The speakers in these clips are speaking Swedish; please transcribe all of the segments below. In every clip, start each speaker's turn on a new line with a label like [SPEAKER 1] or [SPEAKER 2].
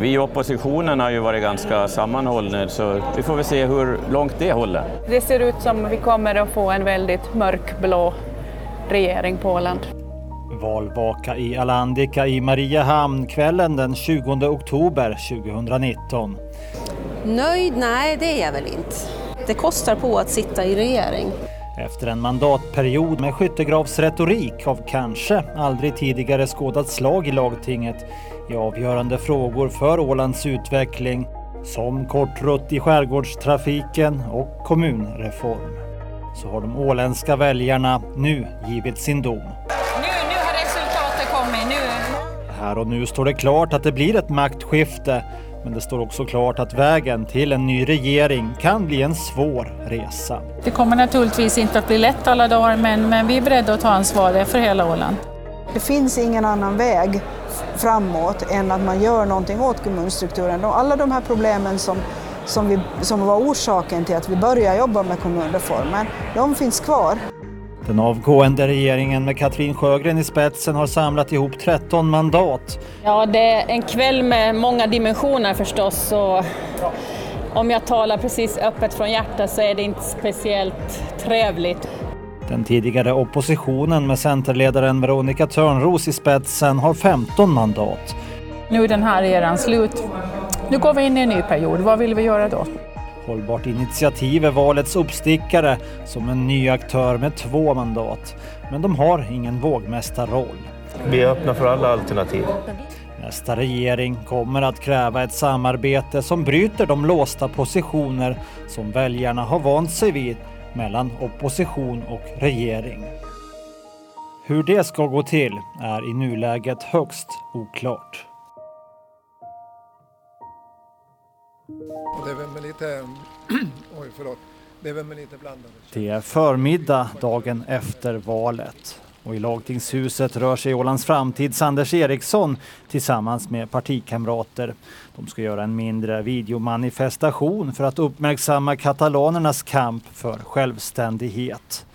[SPEAKER 1] Vi i oppositionen har ju varit ganska sammanhållna så vi får väl se hur långt det håller.
[SPEAKER 2] Det ser ut som vi kommer att få en väldigt mörkblå regering på Åland.
[SPEAKER 3] Valvaka i Alandika i Mariehamn kvällen den 20 oktober 2019.
[SPEAKER 4] Nöjd? Nej, det är jag väl inte. Det kostar på att sitta i regering.
[SPEAKER 3] Efter en mandatperiod med skyttegravsretorik av kanske aldrig tidigare skådat slag i lagtinget i avgörande frågor för Ålands utveckling som kortrutt i skärgårdstrafiken och kommunreform så har de åländska väljarna nu givit sin dom.
[SPEAKER 5] Nu, nu har resultatet kommit. Nu.
[SPEAKER 3] Här och nu står det klart att det blir ett maktskifte men det står också klart att vägen till en ny regering kan bli en svår resa.
[SPEAKER 6] Det kommer naturligtvis inte att bli lätt alla dagar men, men vi är beredda att ta ansvar för hela Åland.
[SPEAKER 7] Det finns ingen annan väg framåt än att man gör någonting åt kommunstrukturen. Alla de här problemen som, som, vi, som var orsaken till att vi började jobba med kommunreformen, de finns kvar.
[SPEAKER 3] Den avgående regeringen med Katrin Sjögren i spetsen har samlat ihop 13 mandat.
[SPEAKER 8] Ja, det är en kväll med många dimensioner förstås. Och om jag talar precis öppet från hjärtat så är det inte speciellt trevligt.
[SPEAKER 3] Den tidigare oppositionen med centerledaren Veronica Törnros i spetsen har 15 mandat.
[SPEAKER 6] Nu är den här eran slut. Nu går vi in i en ny period. Vad vill vi göra då?
[SPEAKER 3] Hållbart initiativ är valets uppstickare som en ny aktör med två mandat. Men de har ingen vågmästarroll.
[SPEAKER 9] Vi är öppna för alla alternativ.
[SPEAKER 3] Nästa regering kommer att kräva ett samarbete som bryter de låsta positioner som väljarna har vant sig vid mellan opposition och regering. Hur det ska gå till är i nuläget högst oklart.
[SPEAKER 10] Det är väl med lite... Oj, förlåt. Det är väl med lite blandade
[SPEAKER 3] Det är förmiddag dagen efter valet och i lagtingshuset rör sig Ålands framtids Anders Eriksson tillsammans med partikamrater. De ska göra en mindre videomanifestation för att uppmärksamma katalanernas kamp för självständighet.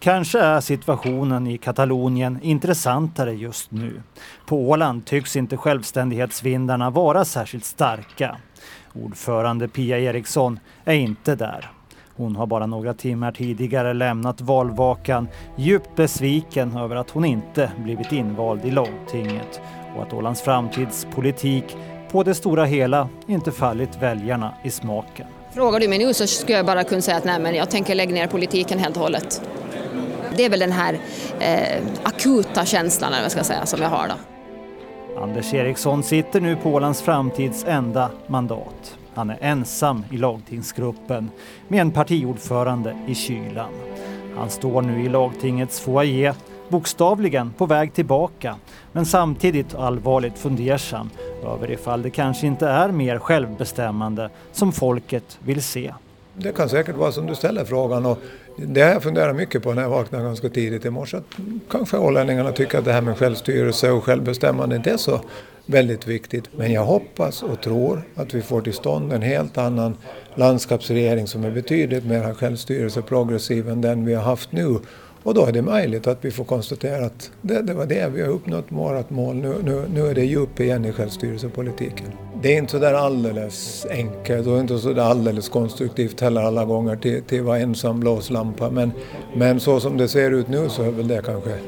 [SPEAKER 3] Kanske är situationen i Katalonien intressantare just nu. På Åland tycks inte självständighetsvindarna vara särskilt starka. Ordförande Pia Eriksson är inte där. Hon har bara några timmar tidigare lämnat valvakan djupt besviken över att hon inte blivit invald i lagtinget och att Ålands framtidspolitik på det stora hela inte fallit väljarna i smaken.
[SPEAKER 4] Frågar du mig nu så skulle jag bara kunna säga att nej, men jag tänker lägga ner politiken helt och hållet. Det är väl den här eh, akuta känslan eller vad jag ska säga, som jag har då.
[SPEAKER 3] Anders Eriksson sitter nu på Ålands framtids enda mandat. Han är ensam i lagtingsgruppen med en partiordförande i kylan. Han står nu i lagtingets foajé, bokstavligen på väg tillbaka, men samtidigt allvarligt fundersam över ifall det kanske inte är mer självbestämmande som folket vill se.
[SPEAKER 10] Det kan säkert vara som du ställer frågan och det har jag funderat mycket på när jag vaknade ganska tidigt i morse. Att kanske ålänningarna tycker att det här med självstyrelse och självbestämmande inte är så väldigt viktigt. Men jag hoppas och tror att vi får till stånd en helt annan landskapsregering som är betydligt mer självstyrelseprogressiv än den vi har haft nu. Och då är det möjligt att vi får konstatera att det, det var det vi har uppnått vårt mål. Nu, nu, nu är det djup igen i självstyrelsepolitiken. Det är inte sådär alldeles enkelt och inte sådär alldeles konstruktivt heller alla gånger till, till att vara ensam blåslampa. Men, men så som det ser ut nu så är väl det kanske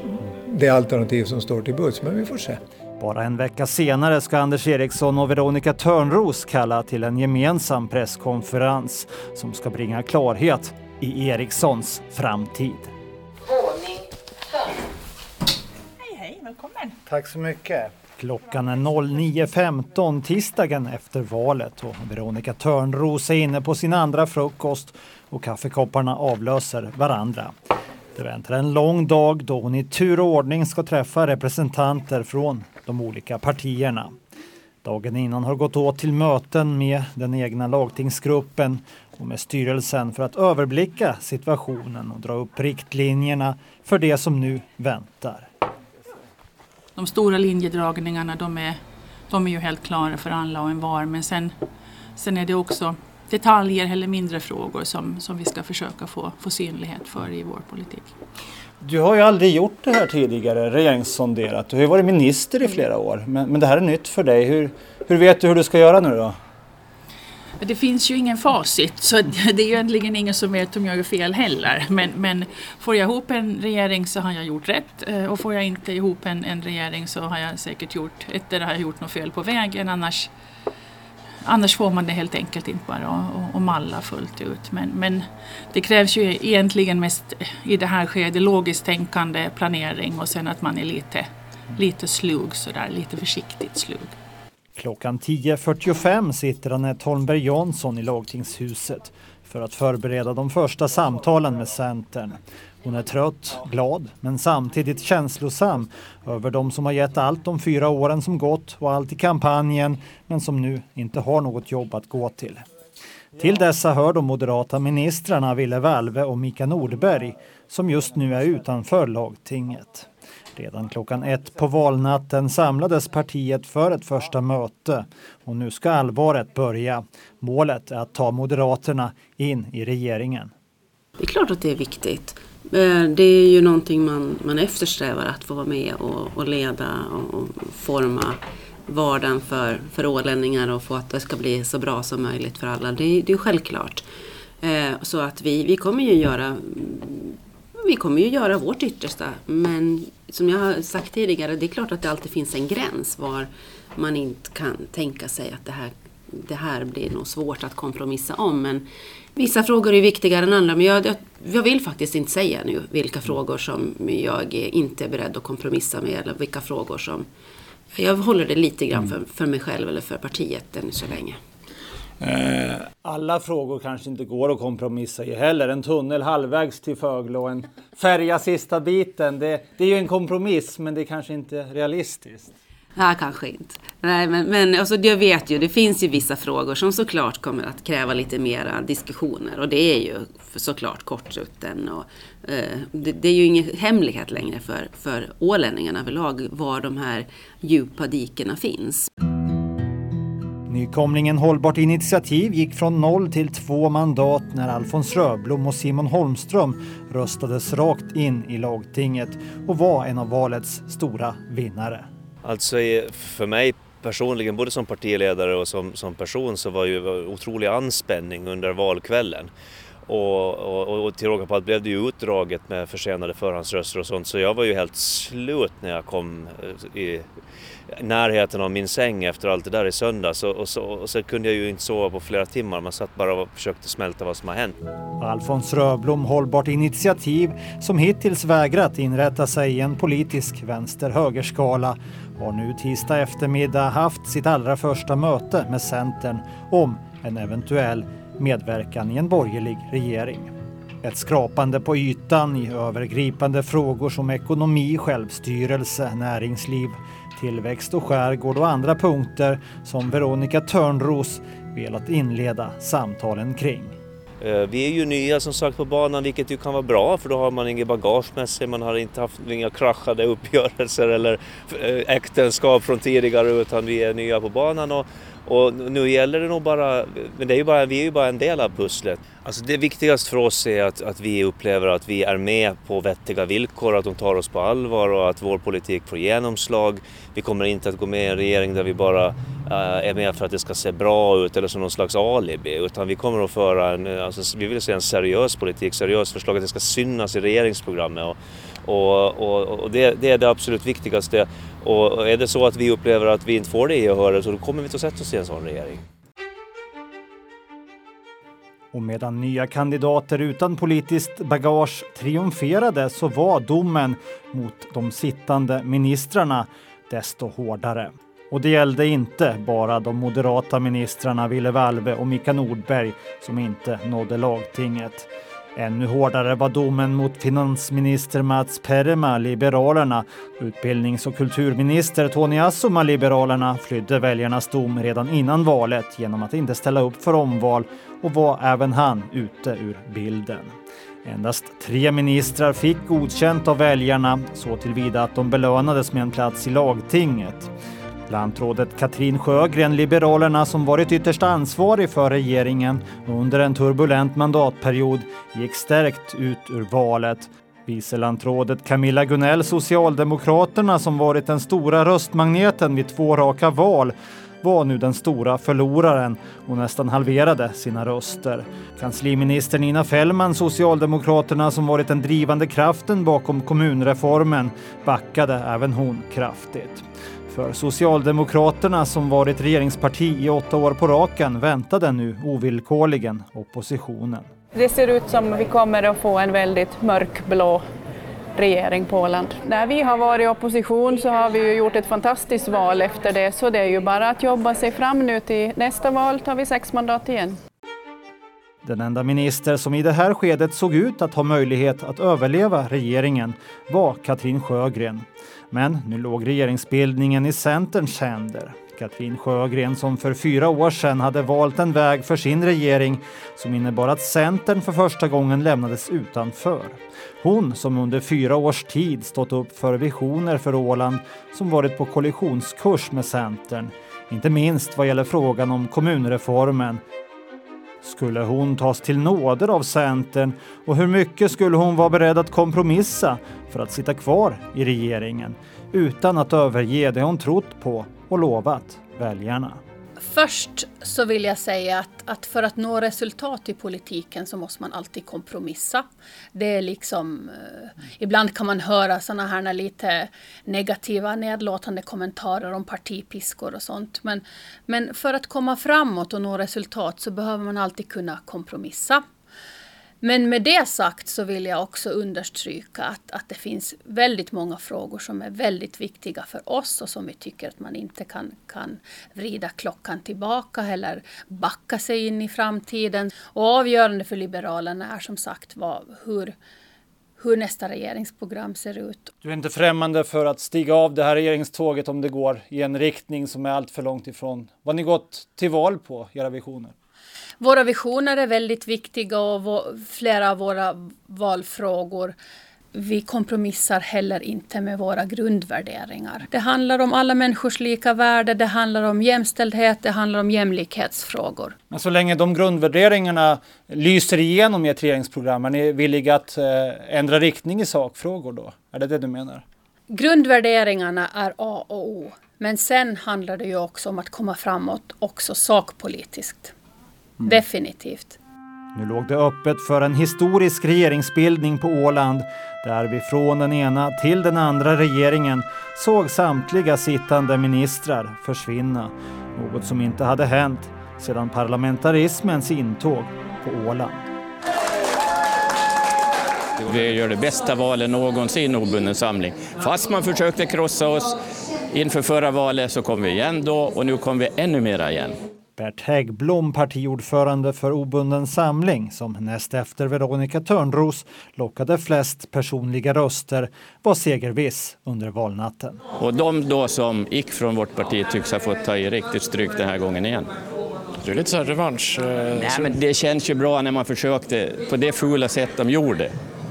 [SPEAKER 10] det alternativ som står till buds. Men vi får se.
[SPEAKER 3] Bara en vecka senare ska Anders Eriksson och Veronica Törnros kalla till en gemensam presskonferens som ska bringa klarhet i Erikssons framtid.
[SPEAKER 5] Våning fem. Hej, hej, välkommen.
[SPEAKER 3] Tack så mycket. Klockan är 09.15 tisdagen efter valet och Veronica Törnros är inne på sin andra frukost och kaffekopparna avlöser varandra. Det väntar en lång dag då hon i tur och ordning ska träffa representanter från de olika partierna. Dagen innan har gått åt till möten med den egna lagtingsgruppen och med styrelsen för att överblicka situationen och dra upp riktlinjerna för det som nu väntar.
[SPEAKER 6] De stora linjedragningarna de är, de är ju helt klara för alla och en var men sen, sen är det också detaljer eller mindre frågor som, som vi ska försöka få, få synlighet för i vår politik.
[SPEAKER 3] Du har ju aldrig gjort det här tidigare, regeringssonderat. Du har ju varit minister i flera år, men, men det här är nytt för dig. Hur, hur vet du hur du ska göra nu då?
[SPEAKER 6] Det finns ju ingen facit så det är ju egentligen ingen som vet om jag gör fel heller. Men, men får jag ihop en regering så har jag gjort rätt eh, och får jag inte ihop en, en regering så har jag säkert gjort, eller har jag gjort något fel på vägen. Annars, annars får man det helt enkelt inte bara att, att malla fullt ut. Men, men det krävs ju egentligen mest i det här skedet logiskt tänkande, planering och sen att man är lite, lite slug sådär, lite försiktigt slug.
[SPEAKER 3] Klockan 10.45 sitter Anette Holmberg Jansson i lagtingshuset för att förbereda de första samtalen med Centern. Hon är trött, glad men samtidigt känslosam över de som har gett allt de fyra åren som gått och allt i kampanjen men som nu inte har något jobb att gå till. Till dessa hör de moderata ministrarna Ville Valve och Mika Nordberg som just nu är utanför lagtinget. Redan klockan ett på valnatten samlades partiet för ett första möte och nu ska allvaret börja. Målet är att ta Moderaterna in i regeringen.
[SPEAKER 11] Det är klart att det är viktigt. Eh, det är ju någonting man, man eftersträvar att få vara med och, och leda och, och, forma vardagen för, för ålänningar och få att det ska bli så bra som möjligt för alla. Det, det är självklart. Eh, så att vi, vi kommer ju göra vi kommer ju göra vårt yttersta men som jag har sagt tidigare, det är klart att det alltid finns en gräns var man inte kan tänka sig att det här, det här blir nog svårt att kompromissa om. Men vissa frågor är viktigare än andra men jag, jag, jag vill faktiskt inte säga nu vilka frågor som jag inte är beredd att kompromissa med eller vilka frågor som... Jag håller det lite grann för, för mig själv eller för partiet än så länge.
[SPEAKER 3] Eh, alla frågor kanske inte går att kompromissa i heller. En tunnel halvvägs till Fögle och en färja sista biten. Det, det är ju en kompromiss men det är kanske inte realistiskt.
[SPEAKER 11] Ja, kanske inte. Nej, men, men alltså, jag vet ju, det finns ju vissa frågor som såklart kommer att kräva lite mera diskussioner. Och det är ju såklart kortrutten. Och, eh, det, det, är ju ingen hemlighet längre för, för ålänningarna överlag var de här djupa dikena finns.
[SPEAKER 3] Nykomlingen Hållbart initiativ gick från noll till två mandat när Alfons Röblom och Simon Holmström röstades rakt in i lagtinget och var en av valets stora vinnare.
[SPEAKER 12] Alltså för mig personligen, både som partiledare och som, som person, så var ju otrolig anspänning under valkvällen. Och, och, och till råga på allt blev det ju utdraget med försenade förhandsröster och sånt så jag var ju helt slut när jag kom eh, i närheten av min säng efter allt det där i söndags och, och, så, och så kunde jag ju inte sova på flera timmar. Man satt bara och försökte smälta vad som har hänt.
[SPEAKER 3] Alfons Röblom Hållbart initiativ som hittills vägrat inrätta sig i en politisk vänster-högerskala har nu tisdag eftermiddag haft sitt allra första möte med Centern om en eventuell medverkan i en borgerlig regering. Ett skrapande på ytan i övergripande frågor som ekonomi, självstyrelse, näringsliv, tillväxt och skärgård och andra punkter som Veronica Törnros velat inleda samtalen kring.
[SPEAKER 12] Eh, vi är ju nya som sagt på banan vilket ju kan vara bra för då har man inget bagage med sig, man har inte haft några kraschade uppgörelser eller eh, äktenskap från tidigare utan vi är nya på banan och och nu gäller det nog bara, men det är ju bara, vi är ju bara en del av pusslet. Alltså det viktigaste för oss är att, att vi upplever att vi är med på vettiga villkor, att de tar oss på allvar och att vår politik får genomslag. Vi kommer inte att gå med i en regering där vi bara uh, är med för att det ska se bra ut eller som någon slags alibi, utan vi kommer att föra en, alltså, vi vill se en seriös politik, seriös förslag, att det ska synas i regeringsprogrammet. Och, och, och, och det, det, är det absolut viktigaste. Och är det så att vi upplever att vi inte får det gehöret så då kommer vi inte att sätta oss i en sån regering.
[SPEAKER 3] Och medan nya kandidater utan politiskt bagage triumferade så var domen mot de sittande ministrarna desto hårdare. Och det gällde inte bara de moderata ministrarna Ville Valve och Mika Nordberg som inte nådde lagtinget. Ännu hårdare var domen mot finansminister Mats Perema, Liberalerna. Utbildnings och kulturminister Tony Assoma, Liberalerna, flydde väljarnas dom redan innan valet genom att inte ställa upp för omval och var även han ute ur bilden. Endast tre ministrar fick godkänt av väljarna så tillvida att de belönades med en plats i lagtinget. Lantrådet Katrin Sjögren, Liberalerna, som varit ytterst ansvarig för regeringen under en turbulent mandatperiod, gick stärkt ut ur valet. Vicelandrådet Camilla Gunell, Socialdemokraterna, som varit den stora röstmagneten vid två raka val, var nu den stora förloraren och nästan halverade sina röster. Kansliminister Nina Fällman, Socialdemokraterna, som varit den drivande kraften bakom kommunreformen, backade även hon kraftigt. För Socialdemokraterna, som varit regeringsparti i åtta år på raken, väntade nu ovillkorligen oppositionen.
[SPEAKER 2] Det ser ut som vi kommer att få en väldigt mörkblå regering på Åland. När vi har varit i opposition så har vi ju gjort ett fantastiskt val efter det, så det är ju bara att jobba sig fram nu till nästa val tar vi sex mandat igen.
[SPEAKER 3] Den enda minister som i det här skedet såg ut att ha möjlighet att överleva regeringen var Katrin Sjögren. Men nu låg regeringsbildningen i Centerns händer. Katrin Sjögren som för fyra år sedan hade valt en väg för sin regering som innebar att Centern för första gången lämnades utanför. Hon som under fyra års tid stått upp för visioner för Åland som varit på kollisionskurs med Centern. Inte minst vad gäller frågan om kommunreformen skulle hon tas till nåder av Centern och hur mycket skulle hon vara beredd att kompromissa för att sitta kvar i regeringen utan att överge det hon trott på och lovat väljarna?
[SPEAKER 13] Först så vill jag säga att, att, för att nå resultat i politiken så måste man alltid kompromissa. Det är liksom, eh, ibland kan man höra sådana här lite negativa, nedlåtande kommentarer om partipiskor och sånt. Men, men för att komma framåt och nå resultat så behöver man alltid kunna kompromissa. Men med det sagt så vill jag också understryka att, att det finns väldigt många frågor som är väldigt viktiga för oss och som vi tycker att man inte kan, kan vrida klockan tillbaka eller backa sig in i framtiden. Och avgörande för Liberalerna är som sagt var hur, hur nästa regeringsprogram ser ut.
[SPEAKER 3] Du är inte främmande för att stiga av det här regeringståget om det går i en riktning som är allt för långt ifrån vad ni gått till val på, era visioner?
[SPEAKER 13] Våra visioner är väldigt viktiga och flera av våra valfrågor vi kompromissar heller inte med våra grundvärderingar. Det handlar om alla människors lika värde, det handlar om jämställdhet, det handlar om jämlikhetsfrågor.
[SPEAKER 3] Men så länge de grundvärderingarna lyser igenom i ett regeringsprogram, är ni villiga att eh, ändra riktning i sakfrågor då? Är det det du menar?
[SPEAKER 13] Grundvärderingarna är A och O. Men sen handlar det ju också om att komma framåt också sakpolitiskt. Mm. Definitivt.
[SPEAKER 3] Nu låg det öppet för en historisk regeringsbildning på Åland där vi från den ena till den andra regeringen såg samtliga sittande ministrar försvinna. Något som inte hade hänt sedan parlamentarismens intåg på Åland.
[SPEAKER 1] Vi gör det bästa valet någonsin, obunden samling. Fast man försökte krossa oss inför förra valet så kom vi igen då och nu kommer vi ännu mera igen.
[SPEAKER 3] Bert Häggblom, partiordförande för Obunden Samling, som näst efter Veronica Törnros lockade flest personliga röster, var segerviss under valnatten.
[SPEAKER 1] Och de då som gick från vårt parti tycks ha fått ta i riktigt stryk den här gången igen.
[SPEAKER 14] Det är lite så här revansch. Eh,
[SPEAKER 1] Nej, men det känns ju bra när man försökte på det fula sätt de gjorde.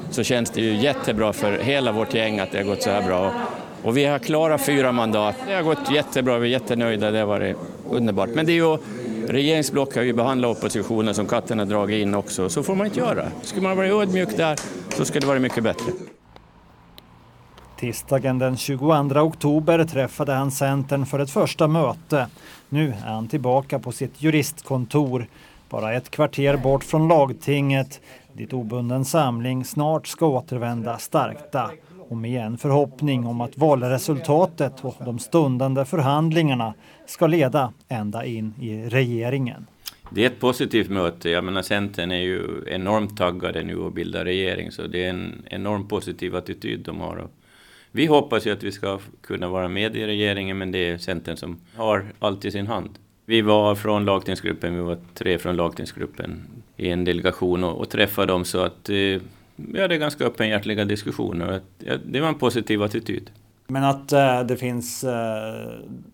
[SPEAKER 1] Så känns det ju jättebra för hela vårt gäng att det har gått så här bra. Och vi har klarat fyra mandat. Det har gått jättebra, vi är jättenöjda, det har varit underbart. Men det är ju regeringsblock har ju behandlat oppositionen som katten har dragit in också. Så får man inte göra. Skulle man vara ödmjuk där så skulle det vara mycket bättre.
[SPEAKER 3] Tisdagen den 22 oktober träffade han Centern för ett första möte. Nu är han tillbaka på sitt juristkontor, bara ett kvarter bort från lagtinget, dit obunden samling snart ska återvända stärkta och med en förhoppning om att valresultatet och de stundande förhandlingarna ska leda ända in i regeringen.
[SPEAKER 1] Det är ett positivt möte. Jag menar Centern är ju enormt taggade nu att bilda regering så det är en enormt positiv attityd de har. Vi hoppas ju att vi ska kunna vara med i regeringen men det är Centern som har allt i sin hand. Vi var från lagtingsgruppen, vi var tre från lagtingsgruppen i en delegation och, och träffade dem så att eh, vi hade ganska öppenhjärtliga diskussioner. Det var en positiv attityd.
[SPEAKER 3] Men att eh, det finns eh,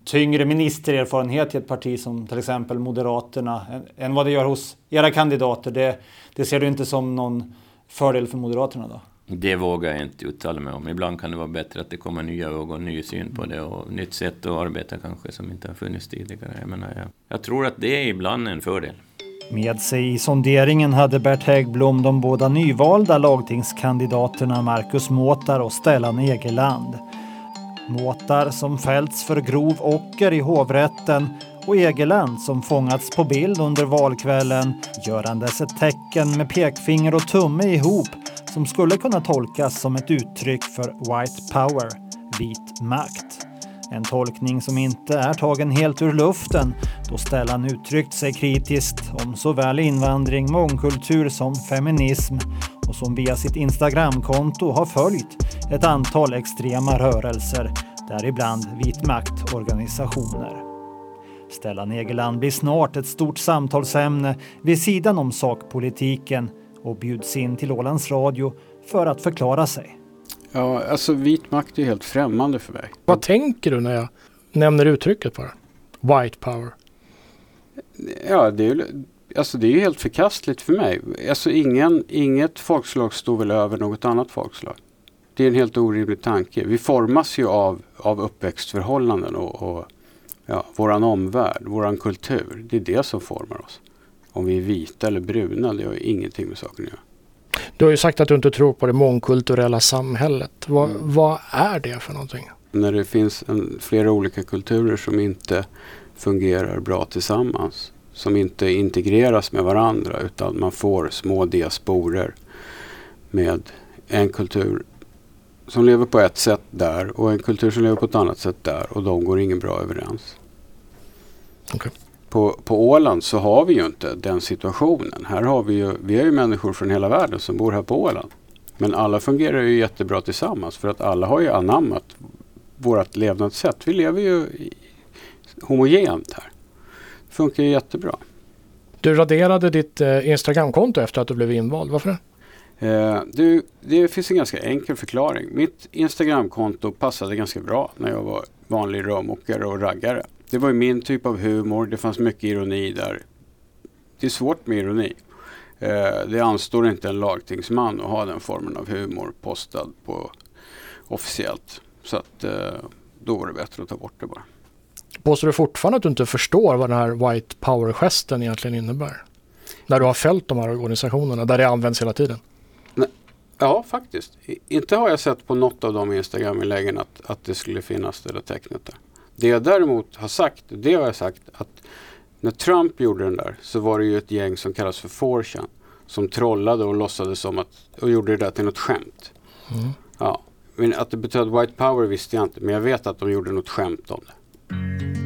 [SPEAKER 3] tyngre ministererfarenhet i ett parti som till exempel Moderaterna än, än vad det gör hos era kandidater, det, det ser du inte som någon fördel för Moderaterna då?
[SPEAKER 1] Det vågar jag inte uttala mig om. Ibland kan det vara bättre att det kommer nya ögon, ny syn på det och nytt sätt att arbeta kanske som inte har funnits tidigare. Jag, menar, jag, jag tror att det är ibland en fördel.
[SPEAKER 3] Med sig i sonderingen hade Bert Häggblom de båda nyvalda lagtingskandidaterna Marcus Måtar och Stellan Egeland. Måtar som fällts för grov ocker i hovrätten och Egeland som fångats på bild under valkvällen görandes ett tecken med pekfinger och tumme ihop som skulle kunna tolkas som ett uttryck för white power, vit makt. En tolkning som inte är tagen helt ur luften då Stellan uttryckt sig kritiskt om såväl invandring, mångkultur som feminism och som via sitt Instagramkonto har följt ett antal extrema rörelser, däribland vit makt-organisationer. Stellan Egeland blir snart ett stort samtalsämne vid sidan om sakpolitiken och bjuds in till Ålands Radio för att förklara sig.
[SPEAKER 15] Ja, alltså vit makt är helt främmande för mig.
[SPEAKER 16] Vad tänker du när jag nämner uttrycket bara? White power.
[SPEAKER 15] Ja, det är, alltså det är helt förkastligt för mig. Alltså ingen, inget folkslag står väl över något annat folkslag. Det är en helt orimlig tanke. Vi formas ju av, av uppväxtförhållanden och, och ja, våran omvärld, våran kultur. Det är det som formar oss. Om vi är vita eller bruna, det har ingenting med saken att göra.
[SPEAKER 16] Du har ju sagt att du inte tror på det mångkulturella samhället. Vad, mm. vad är det för någonting?
[SPEAKER 15] När det finns en, flera olika kulturer som inte fungerar bra tillsammans. Som inte integreras med varandra utan man får små diasporer med en kultur som lever på ett sätt där och en kultur som lever på ett annat sätt där och de går ingen bra överens.
[SPEAKER 16] Okay.
[SPEAKER 15] På, på Åland så har vi ju inte den situationen. Här har vi ju, vi har ju människor från hela världen som bor här på Åland. Men alla fungerar ju jättebra tillsammans för att alla har ju anammat vårt levnadssätt. Vi lever ju homogent här. Det funkar ju jättebra.
[SPEAKER 16] Du raderade ditt eh, Instagramkonto efter att du blev invald. Varför det?
[SPEAKER 15] Eh, du, det finns en ganska enkel förklaring. Mitt Instagramkonto passade ganska bra när jag var vanlig rörmokare och raggare. Det var min typ av humor. Det fanns mycket ironi där. Det är svårt med ironi. Eh, det anstår inte en lagtingsman att ha den formen av humor postad på officiellt. Så att eh, då var det bättre att ta bort det bara.
[SPEAKER 16] Påstår du fortfarande att du inte förstår vad den här White Power-gesten egentligen innebär? När du har följt de här organisationerna där det används hela tiden?
[SPEAKER 15] Nej. Ja, faktiskt. Inte har jag sett på något av de Instagram-inläggen att, att det skulle finnas det där tecknet där. Det jag däremot har sagt, det har jag sagt att när Trump gjorde den där så var det ju ett gäng som kallas för 4chan som trollade och låtsades som att och gjorde det där till något skämt.
[SPEAKER 16] Mm.
[SPEAKER 15] Ja, men att det betydde white power visste jag inte men jag vet att de gjorde något skämt om det.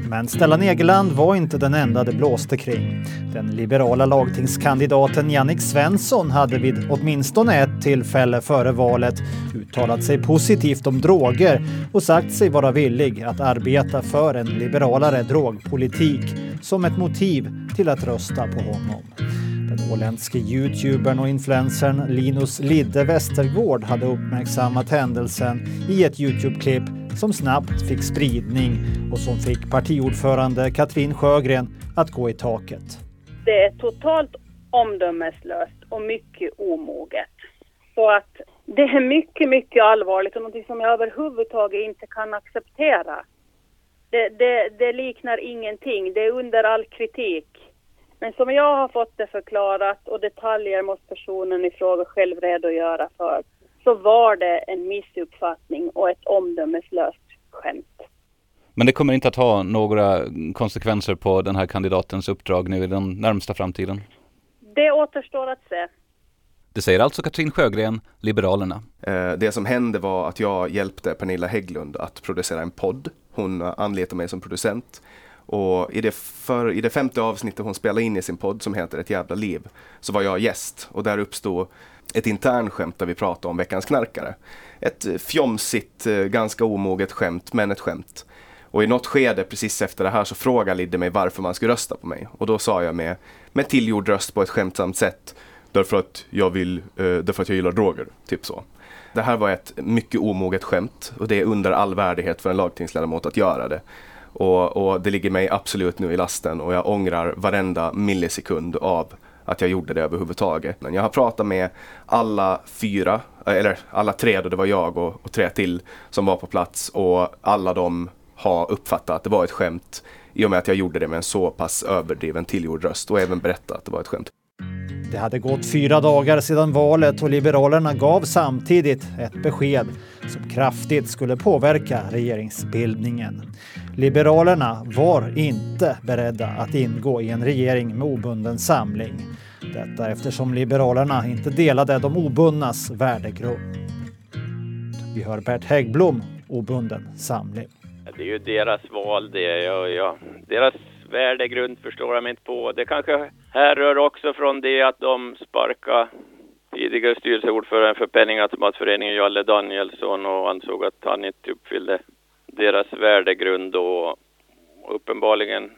[SPEAKER 3] Men Stellan Egeland var inte den enda det blåste kring. Den liberala lagtingskandidaten Jannik Svensson hade vid åtminstone ett tillfälle före valet uttalat sig positivt om droger och sagt sig vara villig att arbeta för en liberalare drogpolitik som ett motiv till att rösta på honom. Den åländske youtubern och influencern Linus Lidde Westergård hade uppmärksammat händelsen i ett Youtube-klipp som snabbt fick spridning och som fick partiordförande Katrin Sjögren att gå i taket.
[SPEAKER 17] Det är totalt omdömeslöst och mycket omoget. Så att det är mycket, mycket allvarligt och något som jag överhuvudtaget inte kan acceptera. Det, det, det liknar ingenting, det är under all kritik. Men som jag har fått det förklarat och detaljer måste personen i fråga själv redogöra för så var det en missuppfattning och ett omdömeslöst skämt.
[SPEAKER 18] Men det kommer inte att ha några konsekvenser på den här kandidatens uppdrag nu i den närmsta framtiden?
[SPEAKER 17] Det återstår att se.
[SPEAKER 18] Det säger alltså Katrin Sjögren, Liberalerna.
[SPEAKER 19] Eh, det som hände var att jag hjälpte Pernilla Hägglund att producera en podd. Hon anlitade mig som producent. Och i det, för, i det femte avsnittet hon spelade in i sin podd som heter Ett jävla liv så var jag gäst och där uppstod ett internskämt där vi pratade om veckans knarkare. Ett eh, fjomsigt, eh, ganska omoget skämt, men ett skämt. Och i något skede precis efter det här så frågade Lidde mig varför man skulle rösta på mig. Och då sa jag med, med tillgjord röst på ett skämtsamt sätt. Därför att jag vill, eh, därför att jag gillar droger. Typ så. Det här var ett mycket omoget skämt och det är under all värdighet för en lagtingsledamot att göra det. Och, och det ligger mig absolut nu i lasten och jag ångrar varenda millisekund av att jag gjorde det överhuvudtaget. Men jag har pratat med alla fyra, eh, eller alla tre då det var jag och, och tre till som var på plats och alla de har uppfattat att det var ett skämt. i och med att jag gjorde det med en så pass överdriven tillgjord röst och även berättat att det var ett skämt.
[SPEAKER 3] Det hade gått fyra dagar sedan valet och Liberalerna gav samtidigt ett besked som kraftigt skulle påverka regeringsbildningen. Liberalerna var inte beredda att ingå i en regering med obunden samling. Detta eftersom Liberalerna inte delade de obundnas värdegrund. Vi hör Bert Häggblom, obunden samling.
[SPEAKER 1] Det är ju deras val det. Ja, ja. Deras värdegrund förstår jag mig inte på. Det kanske härrör också från det att de sparkade tidigare styrelseordförande för Penningautomatföreningen, Jalle Danielsson, och ansåg att han inte uppfyllde deras värdegrund och uppenbarligen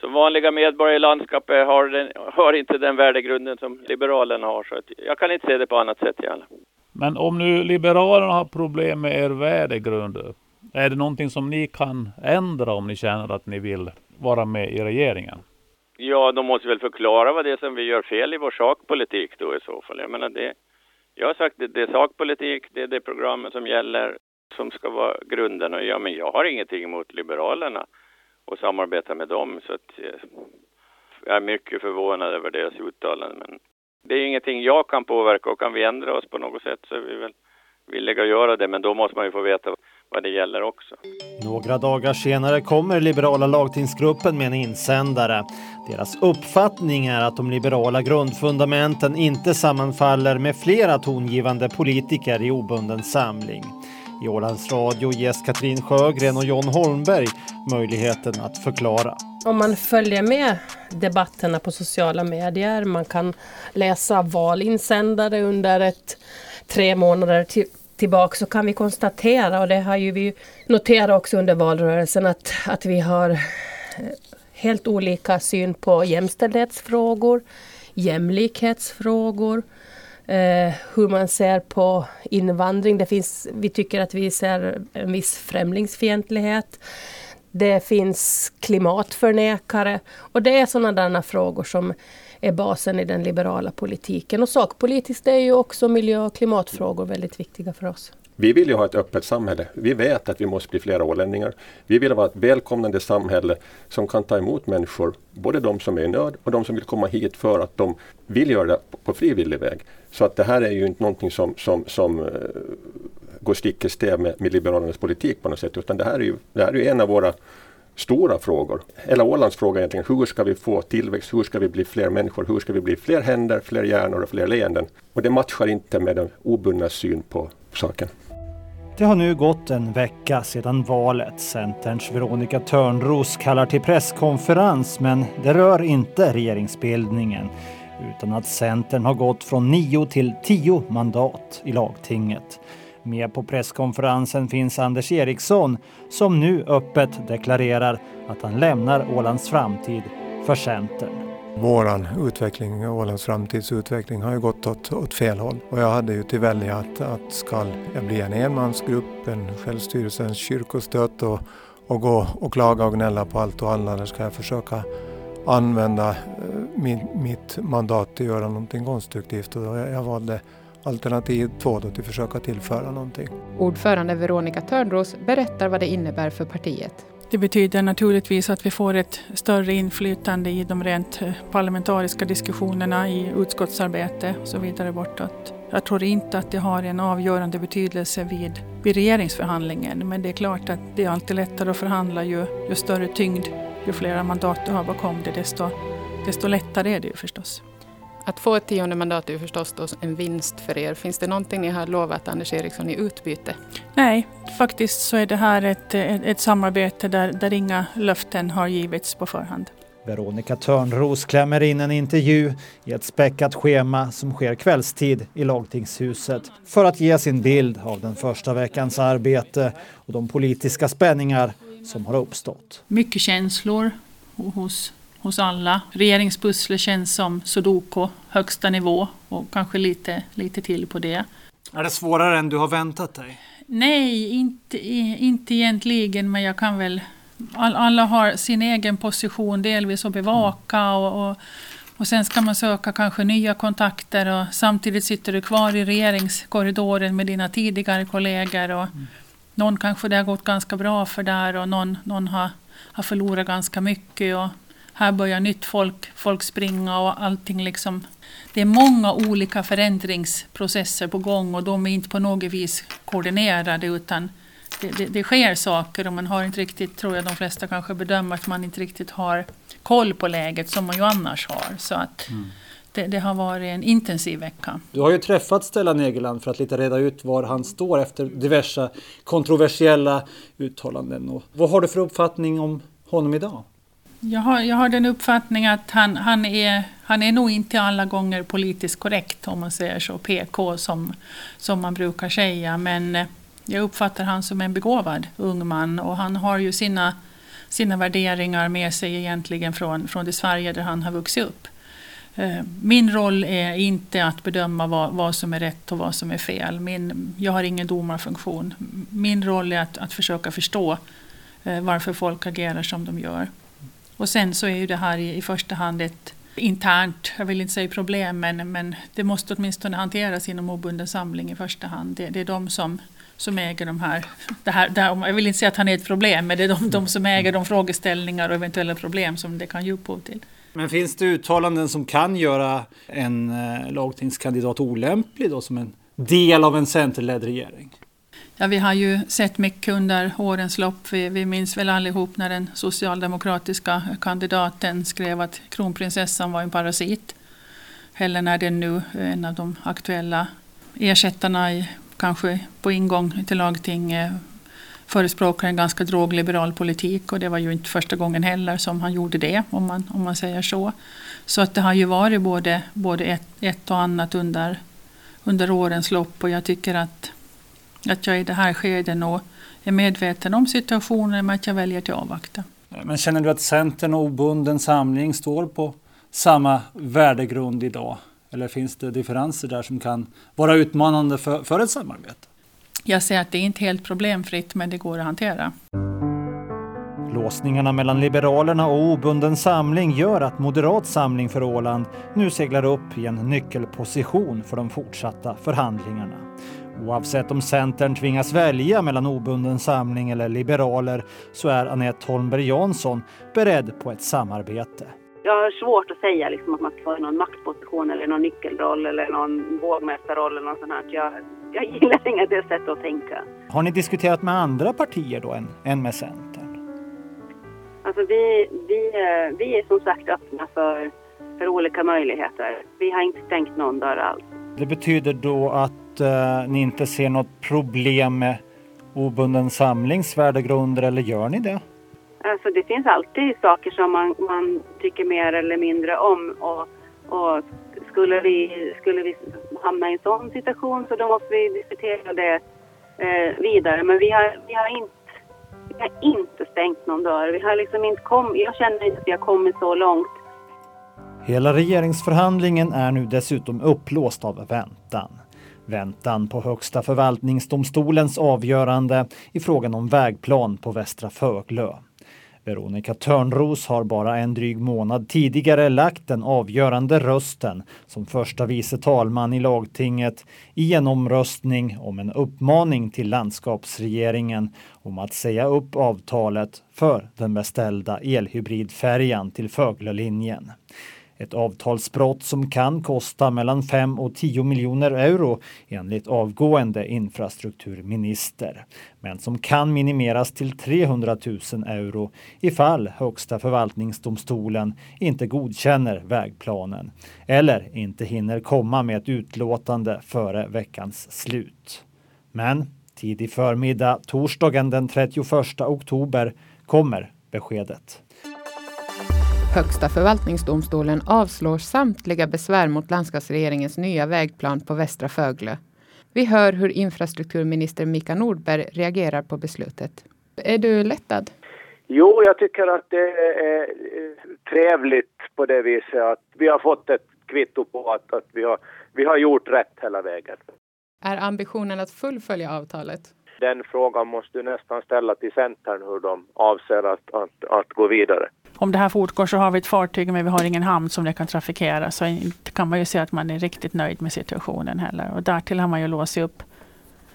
[SPEAKER 1] som vanliga medborgare i landskapet har, den, har inte den värdegrunden som Liberalerna har. Så jag kan inte se det på annat sätt i alla.
[SPEAKER 20] Men om nu Liberalerna har problem med er värdegrund, är det någonting som ni kan ändra om ni känner att ni vill vara med i regeringen?
[SPEAKER 1] Ja, de måste väl förklara vad det är som vi gör fel i vår sakpolitik då i så fall. Jag menar det, jag har sagt att det är sakpolitik, det är det programmet som gäller, som ska vara grunden. Och ja, men jag har ingenting emot Liberalerna och samarbeta med dem. Så att, eh, jag är mycket förvånad över deras uttalanden. Men det är ingenting jag kan påverka och kan vi ändra oss på något sätt så är vi väl villiga att göra det. Men då måste man ju få veta vad det gäller också.
[SPEAKER 3] Några dagar senare kommer liberala lagtingsgruppen med en insändare. Deras uppfattning är att de liberala grundfundamenten inte sammanfaller med flera tongivande politiker i obunden samling. I Ålands Radio ges Katrin Sjögren och John Holmberg möjligheten att förklara.
[SPEAKER 13] Om man följer med debatterna på sociala medier, man kan läsa valinsändare under ett tre månader till, tillbaka så kan vi konstatera, och det har ju vi noterat också under valrörelsen, att, att vi har eh, helt olika syn på jämställdhetsfrågor, jämlikhetsfrågor, eh, hur man ser på invandring. Det finns, vi tycker att vi ser en viss främlingsfientlighet. Det finns klimatförnekare och det är sådana frågor som är basen i den liberala politiken. Och sakpolitiskt är ju också miljö och klimatfrågor väldigt viktiga för oss.
[SPEAKER 21] Vi vill ju ha ett öppet samhälle. Vi vet att vi måste bli fler ålänningar. Vi vill vara ett välkomnande samhälle som kan ta emot människor, både de som är i nöd och de som vill komma hit för att de vill göra det på frivillig väg. Så att det här är ju inte någonting som, som, som eh, går stick i stäv med, med Liberalernas politik på något sätt, utan det här är ju, det här är ju en av våra stora frågor. Eller Ålands fråga egentligen, hur ska vi få tillväxt, hur ska vi bli fler människor, hur ska vi bli fler händer, fler hjärnor och fler leenden? Och det matchar inte med den obundna syn på saken.
[SPEAKER 3] Det har nu gått en vecka sedan valet. Centerns Veronica Törnros kallar till presskonferens men det rör inte regeringsbildningen utan att Centern har gått från nio till tio mandat i lagtinget. Med på presskonferensen finns Anders Eriksson som nu öppet deklarerar att han lämnar Ålands framtid för Centern.
[SPEAKER 10] Våran utveckling, Ålands framtidsutveckling har ju gått åt, åt fel håll. Och jag hade ju till välja att, att ska jag bli en enmansgrupp, en självstyrelsens kyrkostöt och, och gå och klaga och gnälla på allt och alla eller ska jag försöka använda eh, min, mitt mandat till att göra någonting konstruktivt och jag, jag valde alternativ två då till att försöka tillföra någonting.
[SPEAKER 22] Ordförande Veronica Törnros berättar vad det innebär för partiet.
[SPEAKER 6] Det betyder naturligtvis att vi får ett större inflytande i de rent eh, parlamentariska diskussionerna i utskottsarbete och så vidare bortåt. Jag tror inte att det har en avgörande betydelse vid, vid regeringsförhandlingen men det är klart att det är alltid lättare att förhandla ju, ju större tyngd, ju flera mandat du har bakom dig desto, desto lättare är det ju förstås.
[SPEAKER 22] Att få ett tionde mandat är ju förstås då en vinst för er. Finns det någonting ni har lovat Anders Eriksson i utbyte?
[SPEAKER 6] Nej, faktiskt så är det här ett, ett, ett samarbete där, där inga löften har givits på förhand.
[SPEAKER 3] Veronica Törnros klämmer in en intervju i ett späckat schema som sker kvällstid i lagtingshuset för att ge sin bild av den första veckans arbete och de politiska spänningar som har uppstått.
[SPEAKER 6] Mycket känslor hos hos alla. Regeringspusslet känns som sudoku, högsta nivå och kanske lite, lite till på det.
[SPEAKER 3] Är det svårare än du har väntat dig?
[SPEAKER 6] Nej, inte, inte egentligen, men jag kan väl... All, alla har sin egen position delvis att bevaka och, och, och sen ska man söka kanske nya kontakter och samtidigt sitter du kvar i regeringskorridoren med dina tidigare kollegor. Och mm. Någon kanske det har gått ganska bra för där och någon, någon har har förlorat ganska mycket. Och här börjar nytt folk, folk springa och allting liksom. Det är många olika förändringsprocesser på gång och de är inte på något vis koordinerade utan det, det, det, sker saker och man har inte riktigt, tror jag de flesta kanske bedömer att man inte riktigt har koll på läget som man ju annars har. Så att mm. det, det, har varit en intensiv vecka.
[SPEAKER 3] Du har ju träffat Stellan Egerland för att lite reda ut var han står efter diverse kontroversiella uttalanden. Och vad har du för uppfattning om honom idag?
[SPEAKER 6] Jag har, jag har den uppfattningen att han, han, är, han är nog inte alla gånger politiskt korrekt om man säger så, PK som, som man brukar säga. Men eh, jag uppfattar han som en begåvad ung man och han har ju sina, sina värderingar med sig egentligen från, från det Sverige där han har vuxit upp. Eh, min roll är inte att bedöma vad, vad som är rätt och vad som är fel. Min, jag har ingen domarfunktion. Min roll är att, att försöka förstå eh, varför folk agerar som de gör. Och sen så är ju det här i, i första hand ett internt, jag vill inte säga problem, men, men det måste åtminstone hanteras inom obunden samling i första hand. Det, det är de som, som äger de här, det här, det här, jag vill inte säga att han är ett problem, men det är de, de som äger de frågeställningar och eventuella problem som det kan ge upphov till.
[SPEAKER 3] Men finns det uttalanden som kan göra en eh, lagtingskandidat olämplig då som en del av en centerledd regering?
[SPEAKER 6] Ja, vi har ju sett mycket under årens lopp. Vi, vi minns väl allihop när den socialdemokratiska kandidaten skrev att kronprinsessan var en parasit. Eller när den nu, eh, en av de aktuella ersättarna i, kanske på ingång till lagting förespråkar en ganska drogliberal politik och det var ju inte första gången heller som han gjorde det om man, om man säger så. Så att det har ju varit både, både ett, ett och annat under, under årens lopp och jag tycker att att jag i det här skedet nog är medveten om situationen men att jag väljer att avvakta.
[SPEAKER 3] Men känner du att Centern och obunden samling står på samma värdegrund idag? Eller finns det differenser där som kan vara utmanande för, för ett samarbete?
[SPEAKER 6] Jag ser att det är inte helt problemfritt men det går att hantera.
[SPEAKER 3] Låsningarna mellan Liberalerna och obunden samling gör att Moderat samling för Åland nu seglar upp i en nyckelposition för de fortsatta förhandlingarna. Oavsett om Centern tvingas välja mellan obunden samling eller liberaler så är Anette Holmberg Jansson beredd på ett samarbete.
[SPEAKER 11] Jag har svårt att säga liksom att man ska ha någon maktposition eller någon nyckelroll eller någon vågmästarroll eller något sånt här. Jag, jag gillar inget det sättet att tänka.
[SPEAKER 3] Har ni diskuterat med andra partier då än, än med Centern?
[SPEAKER 11] Alltså vi, vi, vi är som sagt öppna för, för olika möjligheter. Vi har inte stängt någon dörr alls.
[SPEAKER 3] Det betyder då att uh, ni inte ser något problem med obunden samlings värdegrunder eller gör ni det?
[SPEAKER 11] Alltså det finns alltid saker som man, man tycker mer eller mindre om och, och skulle, vi, skulle vi hamna i en sån situation så då måste vi diskutera det eh, vidare. Men vi har, vi, har inte, vi har inte stängt någon dörr. Vi har liksom inte kom, jag känner inte att vi har kommit så långt.
[SPEAKER 3] Hela regeringsförhandlingen är nu dessutom upplåst av väntan. Väntan på Högsta förvaltningsdomstolens avgörande i frågan om vägplan på Västra Föglö. Veronica Törnros har bara en dryg månad tidigare lagt den avgörande rösten som första vice talman i lagtinget i en omröstning om en uppmaning till landskapsregeringen om att säga upp avtalet för den beställda elhybridfärjan till Föglölinjen. Ett avtalsbrott som kan kosta mellan 5 och 10 miljoner euro enligt avgående infrastrukturminister. Men som kan minimeras till 300 000 euro ifall Högsta förvaltningsdomstolen inte godkänner vägplanen eller inte hinner komma med ett utlåtande före veckans slut. Men tidig förmiddag torsdagen den 31 oktober kommer beskedet.
[SPEAKER 22] Högsta förvaltningsdomstolen avslår samtliga besvär mot landskapsregeringens nya vägplan på Västra Föglö. Vi hör hur infrastrukturminister Mika Nordberg reagerar på beslutet. Är du lättad?
[SPEAKER 23] Jo, jag tycker att det är trevligt på det viset att vi har fått ett kvitto på att, att vi, har, vi har gjort rätt hela vägen.
[SPEAKER 22] Är ambitionen att fullfölja avtalet?
[SPEAKER 23] Den frågan måste du nästan ställa till Centern hur de avser att, att, att gå vidare
[SPEAKER 6] om det här fortgår så har vi ett fartyg men vi har ingen hamn som det kan trafikera. Så inte kan man ju säga att man är riktigt nöjd med situationen heller. Och därtill har man ju låst upp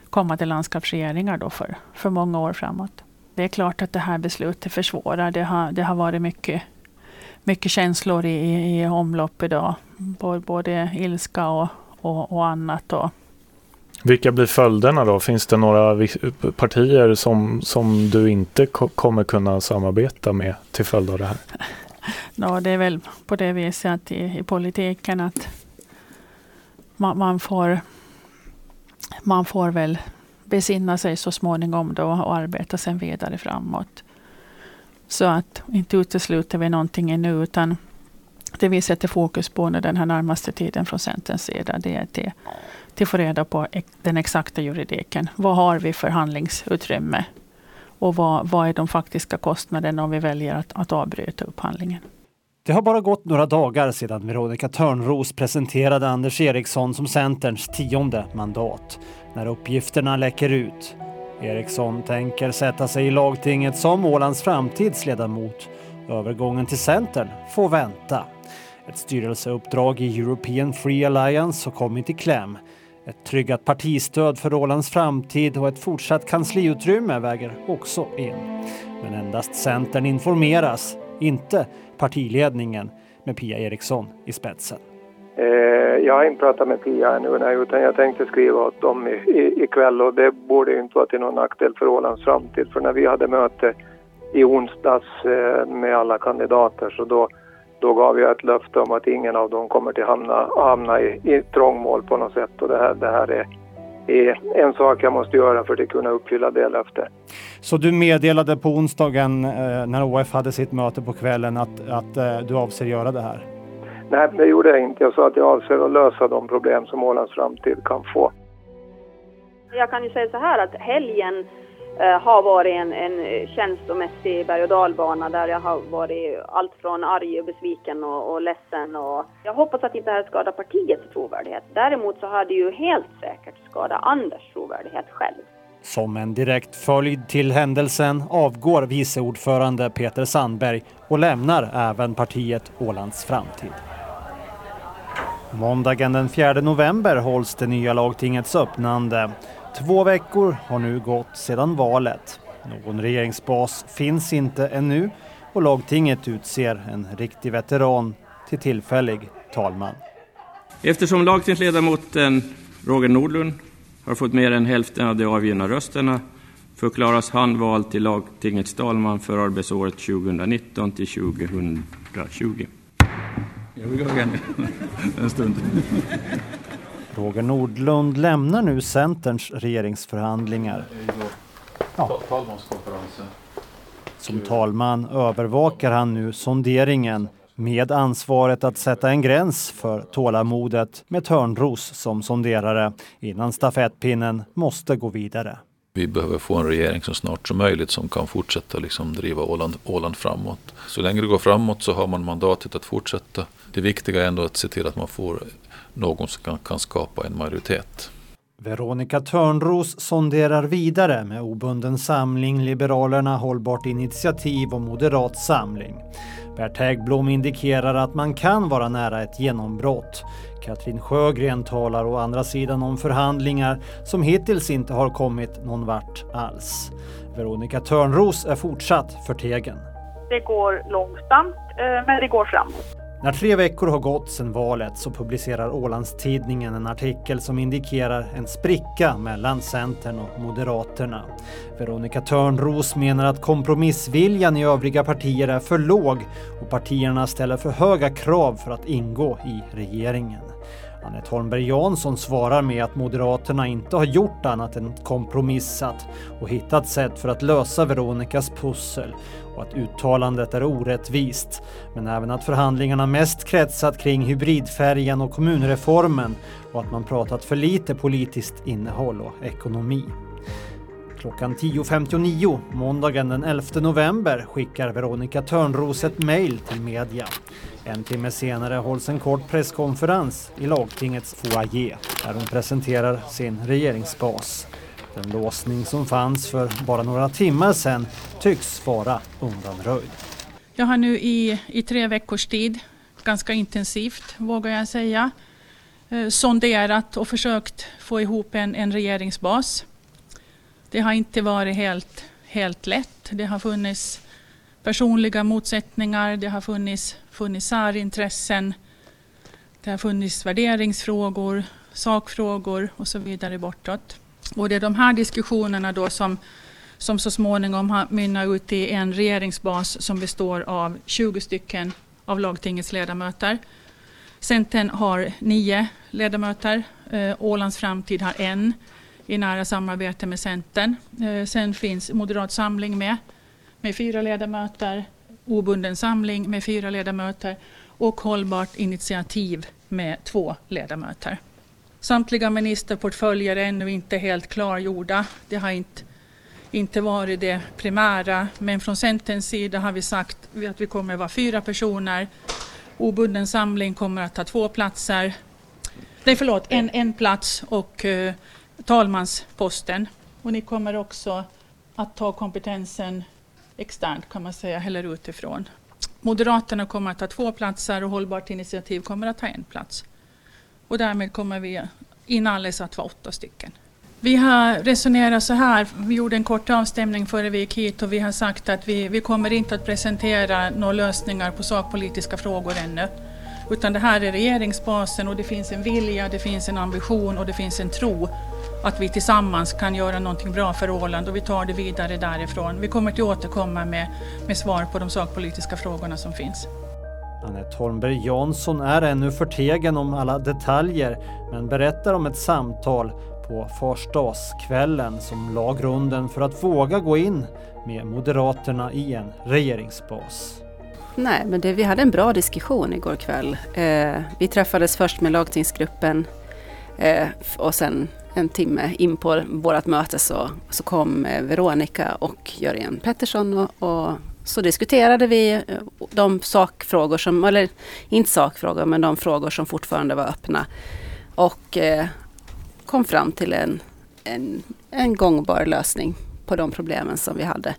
[SPEAKER 6] kommande landskapsregeringar då för, för många år framåt. det är klart att det här beslutet försvårar. Det har, det har varit mycket, mycket känslor i, i, i omlopp idag. Både, både ilska och, och, och annat. Och,
[SPEAKER 16] vilka blir följderna då? Finns det några partier som, som du inte ko kommer kunna samarbeta med till följd av det här?
[SPEAKER 6] Ja, det är väl på det viset att i, i politiken att man, man, får, man får väl besinna sig så småningom då och arbeta sen vidare framåt. Så att inte utesluter vi någonting ännu utan det vi sätter fokus på nu den här närmaste tiden från Centerns sida det är det till att få reda på den exakta juridiken. Vad har vi för handlingsutrymme? Och vad, vad är de faktiska kostnaderna om vi väljer att, att avbryta upphandlingen?
[SPEAKER 3] Det har bara gått några dagar sedan Veronica Törnros presenterade Anders Eriksson som Centerns tionde mandat när uppgifterna läcker ut. Eriksson tänker sätta sig i lagtinget som Ålands framtidsledamot. Övergången till Centern får vänta. Ett styrelseuppdrag i European Free Alliance har kommit i kläm. Ett tryggat partistöd för Ålands framtid och ett fortsatt kansliutrymme väger också in. Men endast Centern informeras, inte partiledningen med Pia Eriksson i spetsen.
[SPEAKER 10] Eh, jag har inte pratat med Pia ännu utan jag tänkte skriva åt dem ikväll och det borde inte vara till någon nackdel för Ålands framtid för när vi hade möte i onsdags eh, med alla kandidater så då, då gav jag ett löfte om att ingen av dem kommer till hamna, hamna i, i trångmål på något sätt och det här, det här är, är en sak jag måste göra för att kunna uppfylla det löftet.
[SPEAKER 3] Så du meddelade på onsdagen eh, när OF hade sitt möte på kvällen att, att eh, du avser göra det här?
[SPEAKER 10] Nej, det gjorde jag inte. Jag sa att jag avser att lösa de problem som Ålands framtid kan få.
[SPEAKER 24] Jag kan ju säga så här att helgen Eh, har varit en, en känslomässig berg och dalbana där jag har varit allt från arg och besviken och, och ledsen. Och jag hoppas att inte det här skadar partiets trovärdighet. Däremot så har det ju helt säkert skadat Anders trovärdighet själv.
[SPEAKER 3] Som en direkt följd till händelsen avgår vice ordförande Peter Sandberg och lämnar även partiet Ålands framtid. Måndagen den 4 november hålls det nya lagtingets öppnande. Två veckor har nu gått sedan valet. Någon regeringsbas finns inte ännu och lagtinget utser en riktig veteran till tillfällig talman.
[SPEAKER 1] Eftersom lagtingsledamoten Roger Nordlund har fått mer än hälften av de avgivna rösterna förklaras han vald till lagtingets talman för arbetsåret 2019 till 2020. Jag vill gå igen en stund.
[SPEAKER 3] Roger Nordlund lämnar nu Centerns regeringsförhandlingar.
[SPEAKER 14] Ja.
[SPEAKER 3] Som talman övervakar han nu sonderingen med ansvaret att sätta en gräns för tålamodet med Törnros som sonderare innan stafettpinnen måste gå vidare.
[SPEAKER 25] Vi behöver få en regering så snart som möjligt som kan fortsätta liksom driva Åland, Åland framåt. Så länge det går framåt så har man mandatet att fortsätta. Det viktiga är ändå att se till att man får någon som kan, kan skapa en majoritet.
[SPEAKER 3] Veronica Törnros sonderar vidare med obunden samling, Liberalerna, Hållbart initiativ och Moderat samling. Bert Häggblom indikerar att man kan vara nära ett genombrott. Katrin Sjögren talar å andra sidan om förhandlingar som hittills inte har kommit någon vart alls. Veronica Törnros är fortsatt förtegen.
[SPEAKER 17] Det går långsamt, eh, men det går framåt.
[SPEAKER 3] När tre veckor har gått sedan valet så publicerar Ålandstidningen en artikel som indikerar en spricka mellan Centern och Moderaterna. Veronica Törnros menar att kompromissviljan i övriga partier är för låg och partierna ställer för höga krav för att ingå i regeringen. Anette Holmberg Jansson svarar med att Moderaterna inte har gjort annat än kompromissat och hittat sätt för att lösa Veronicas pussel och att uttalandet är orättvist, men även att förhandlingarna mest kretsat kring hybridfärjan och kommunreformen och att man pratat för lite politiskt innehåll och ekonomi. Klockan 10.59 måndagen den 11 november skickar Veronica Törnros ett mejl till media. En timme senare hålls en kort presskonferens i lagtingets foyer där hon presenterar sin regeringsbas. Den låsning som fanns för bara några timmar sedan tycks vara undanröjd.
[SPEAKER 6] Jag har nu i, i tre veckors tid, ganska intensivt vågar jag säga, eh, sonderat och försökt få ihop en, en regeringsbas. Det har inte varit helt, helt lätt. Det har funnits personliga motsättningar, det har funnits, funnits särintressen, det har funnits värderingsfrågor, sakfrågor och så vidare bortåt. Och det är de här diskussionerna då som, som så småningom har mynnat ut i en regeringsbas som består av 20 stycken av lagtingets ledamöter. Centern har nio ledamöter. Eh, Ålands framtid har en i nära samarbete med Centern. Eh, sen finns Moderat samling med, med fyra ledamöter. Obunden samling med fyra ledamöter och Hållbart initiativ med två ledamöter. Samtliga ministerportföljer är ännu inte helt klargjorda. Det har inte, inte varit det primära, men från Centerns sida har vi sagt att vi kommer att vara fyra personer. Obunden samling kommer att ta två platser. Nej, förlåt, en, en plats och uh, talmansposten. Och ni kommer också att ta kompetensen externt kan man säga, eller utifrån. Moderaterna kommer att ha två platser och Hållbart initiativ kommer att ha en plats. Och därmed kommer vi inalles att vara åtta stycken. Vi har resonerat så här, vi gjorde en kort avstämning före vi gick hit och vi har sagt att vi, vi kommer inte att presentera några lösningar på sakpolitiska frågor ännu. Utan det här är regeringsbasen och det finns en vilja, det finns en ambition och det finns en tro att vi tillsammans kan göra någonting bra för Åland och vi tar det vidare därifrån. Vi kommer att återkomma med, med svar på de sakpolitiska frågorna som finns.
[SPEAKER 3] Anette Holmberg Jansson är ännu förtegen om alla detaljer men berättar om ett samtal på farsdagskvällen som la grunden för att våga gå in med Moderaterna i en regeringsbas.
[SPEAKER 11] Nej, men det, vi hade en bra diskussion igår kväll. Eh, vi träffades först med lagtingsgruppen eh, och sen en timme in på vårt möte så, så kom eh, Veronica och Jörgen Pettersson och, och så diskuterade vi eh, de sakfrågor som, eller inte sakfrågor, men de frågor som fortfarande var öppna. Och eh, kom fram till en, en, en gångbar lösning på de problemen som vi hade.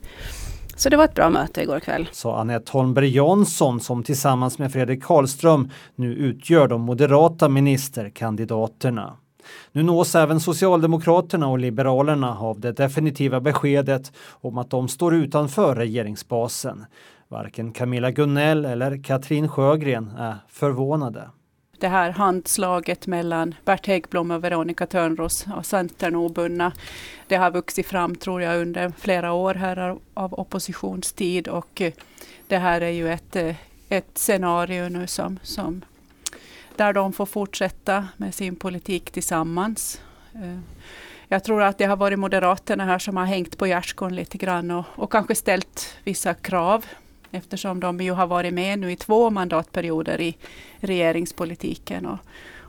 [SPEAKER 11] Så det var ett bra möte igår kväll.
[SPEAKER 3] Sa Anette Holmberg Jansson som tillsammans med Fredrik Karlström nu utgör de moderata ministerkandidaterna. Nu nås även Socialdemokraterna och Liberalerna av det definitiva beskedet om att de står utanför regeringsbasen. Varken Camilla Gunnell eller Katrin Sjögren är förvånade.
[SPEAKER 2] Det här handslaget mellan Bert Häggblom och Veronica Törnros och Centern obundna, det har vuxit fram tror jag under flera år här av oppositionstid och eh, det här är ju ett, eh, ett scenario nu som, som där de får fortsätta med sin politik tillsammans. Eh, jag tror att det har varit Moderaterna här som har hängt på gärdsgården lite grann och, och kanske ställt vissa krav eftersom de ju har varit med nu i två mandatperioder i regeringspolitiken och,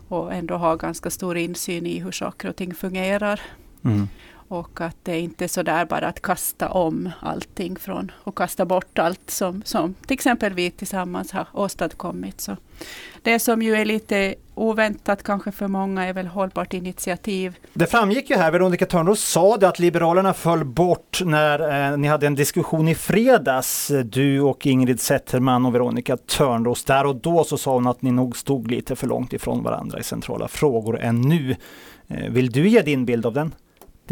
[SPEAKER 2] och ändå har ganska stor insyn i hur saker och ting fungerar. Mm. Och att det inte är så där bara att kasta om allting från och kasta bort allt som, som till exempel vi tillsammans har åstadkommit. Så det som ju är lite oväntat kanske för många är väl hållbart initiativ.
[SPEAKER 3] Det framgick ju här, Veronica Törnros sa det att Liberalerna föll bort när eh, ni hade en diskussion i fredags, du och Ingrid Zetterman och Veronica Törnros. Där och då så sa hon att ni nog stod lite för långt ifrån varandra i centrala frågor än nu. Eh, vill du ge din bild av den?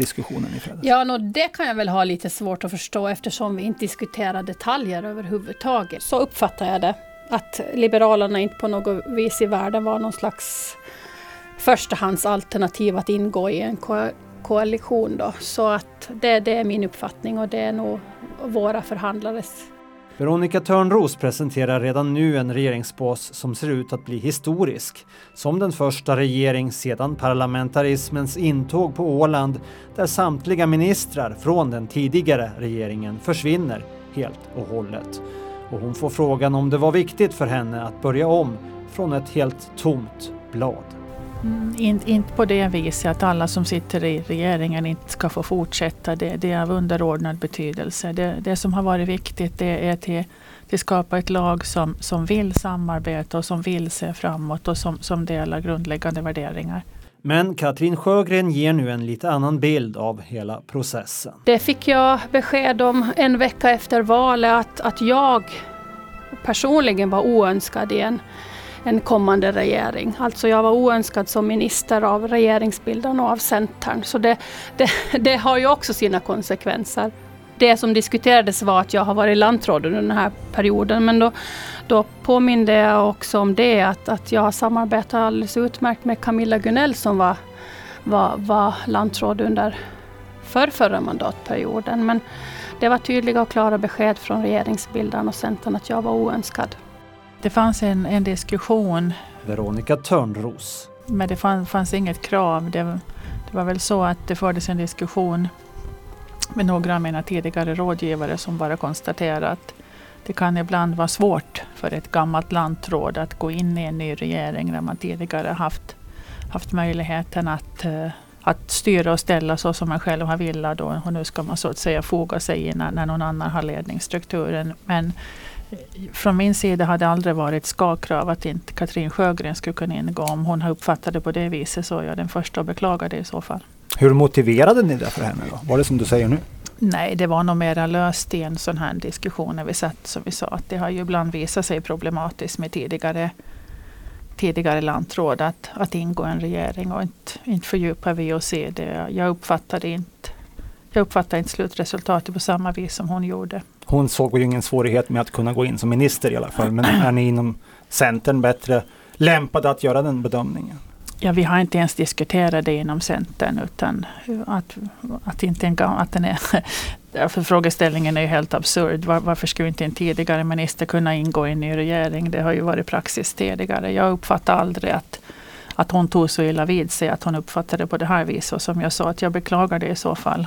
[SPEAKER 3] Diskussionen i fredags?
[SPEAKER 13] Ja, no, det kan jag väl ha lite svårt att förstå eftersom vi inte diskuterar detaljer överhuvudtaget. Så uppfattar jag det. Att Liberalerna inte på något vis i världen var någon slags förstahandsalternativ att ingå i en ko koalition. Då. Så att det, det är min uppfattning och det är nog våra förhandlares
[SPEAKER 3] Veronica Törnros presenterar redan nu en regeringsbas som ser ut att bli historisk. Som den första regering sedan parlamentarismens intåg på Åland där samtliga ministrar från den tidigare regeringen försvinner helt och hållet. Och hon får frågan om det var viktigt för henne att börja om från ett helt tomt blad.
[SPEAKER 6] Mm, inte, inte på det viset att alla som sitter i regeringen inte ska få fortsätta. Det, det är av underordnad betydelse. Det, det som har varit viktigt det är till, till skapa ett lag som, som vill samarbeta och som vill se framåt och som, som delar grundläggande värderingar.
[SPEAKER 3] Men Katrin Sjögren ger nu en lite annan bild av hela processen.
[SPEAKER 13] Det fick jag besked om en vecka efter valet att, att jag personligen var oönskad i en kommande regering. Alltså jag var oönskad som minister av regeringsbildarna och av Centern. Så det, det, det har ju också sina konsekvenser. det som diskuterades var att jag har varit lantråd under den här perioden. Men då, då påminde jag också om det att, att jag har samarbetat alldeles utmärkt med Camilla Gunell som var, var, var lantråd under för förra mandatperioden. Men det var tydliga och klara besked från regeringsbildaren och Centern att jag var oönskad.
[SPEAKER 6] Det fanns en, en diskussion.
[SPEAKER 3] Veronica Törnros.
[SPEAKER 6] Men det fann, fanns inget krav. Det, det var väl så att det fördes en diskussion med några av mina tidigare rådgivare som bara konstaterade att det kan ibland vara svårt för ett gammalt lantråd att gå in i en ny regering när man tidigare haft, haft möjligheten att, uh, att styra och ställa så som man själv har velat. Och nu ska man så att säga foga sig in när, när någon annan har ledningsstrukturen. Men från min sida har det aldrig varit skallkrav att inte Katrin Sjögren skulle kunna ingå. Om hon har uppfattat det på det viset så är jag den första att beklaga det i så fall.
[SPEAKER 3] Hur motiverade ni det för henne då? Var det som du säger nu?
[SPEAKER 6] Nej, det var nog mera löst i en sån här diskussion när vi satt som vi sa att det har ju ibland visat sig problematiskt med tidigare, tidigare lantråd att, att ingå en regering och inte, inte fördjupa vi oss i det. Jag uppfattade inte jag uppfattar inte slutresultatet på samma vis som hon gjorde.
[SPEAKER 3] Hon såg ju ingen svårighet med att kunna gå in som minister i alla fall. Men är ni inom Centern bättre lämpade att göra den bedömningen?
[SPEAKER 6] Ja, vi har inte ens diskuterat det inom Centern utan att, att, inte en, att den är... För frågeställningen är ju helt absurd. Var, varför skulle inte en tidigare minister kunna ingå i en ny regering? Det har ju varit praxis tidigare. Jag uppfattar aldrig att, att hon tog så illa vid sig att hon uppfattade det på det här viset. Och som jag sa, att jag beklagar det i så fall.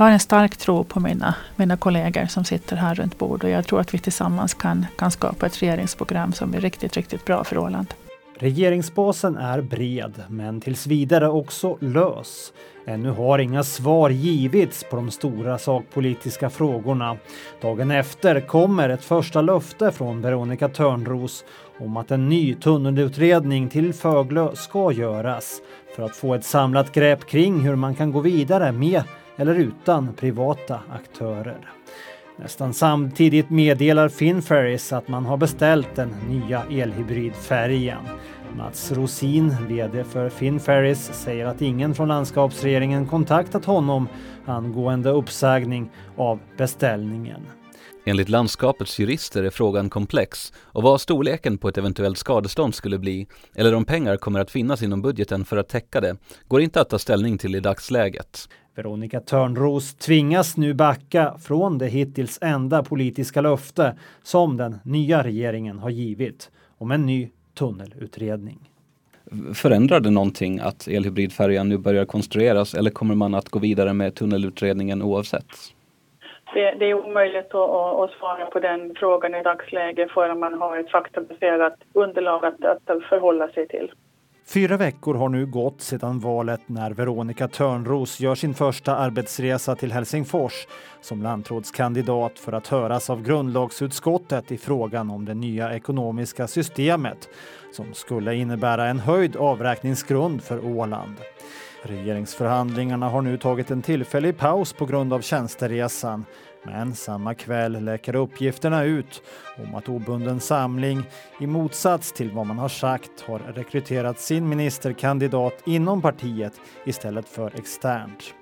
[SPEAKER 6] Jag har en stark tro på mina, mina kollegor som sitter här runt bordet och jag tror att vi tillsammans kan, kan skapa ett regeringsprogram som är riktigt, riktigt bra för Åland.
[SPEAKER 3] Regeringsbasen är bred, men tills vidare också lös. Ännu har inga svar givits på de stora sakpolitiska frågorna. Dagen efter kommer ett första löfte från Veronica Törnros om att en ny tunnelutredning till Föglö ska göras för att få ett samlat grepp kring hur man kan gå vidare med eller utan privata aktörer. Nästan samtidigt meddelar Finferries att man har beställt den nya elhybridfärjan. Mats Rosin, VD för Finferries, säger att ingen från landskapsregeringen kontaktat honom angående uppsägning av beställningen.
[SPEAKER 18] Enligt landskapets jurister är frågan komplex och vad storleken på ett eventuellt skadestånd skulle bli eller om pengar kommer att finnas inom budgeten för att täcka det går inte att ta ställning till i dagsläget.
[SPEAKER 3] Veronica Törnros tvingas nu backa från det hittills enda politiska löfte som den nya regeringen har givit om en ny tunnelutredning.
[SPEAKER 18] Förändrar det någonting att elhybridfärjan nu börjar konstrueras eller kommer man att gå vidare med tunnelutredningen oavsett?
[SPEAKER 17] Det, det är omöjligt att, att, svara på den frågan i dagsläget förrän man har ett faktabaserat underlag att, att förhålla sig till.
[SPEAKER 3] Fyra veckor har nu gått sedan valet när Veronica Törnros gör sin första arbetsresa till Helsingfors som lantrådskandidat för att höras av grundlagsutskottet i frågan om det nya ekonomiska systemet som skulle innebära en höjd avräkningsgrund för Åland. Regeringsförhandlingarna har nu tagit en tillfällig paus på grund av tjänsteresan men samma kväll läcker uppgifterna ut om att obunden samling i motsats till vad man har sagt har rekryterat sin ministerkandidat inom partiet istället för externt.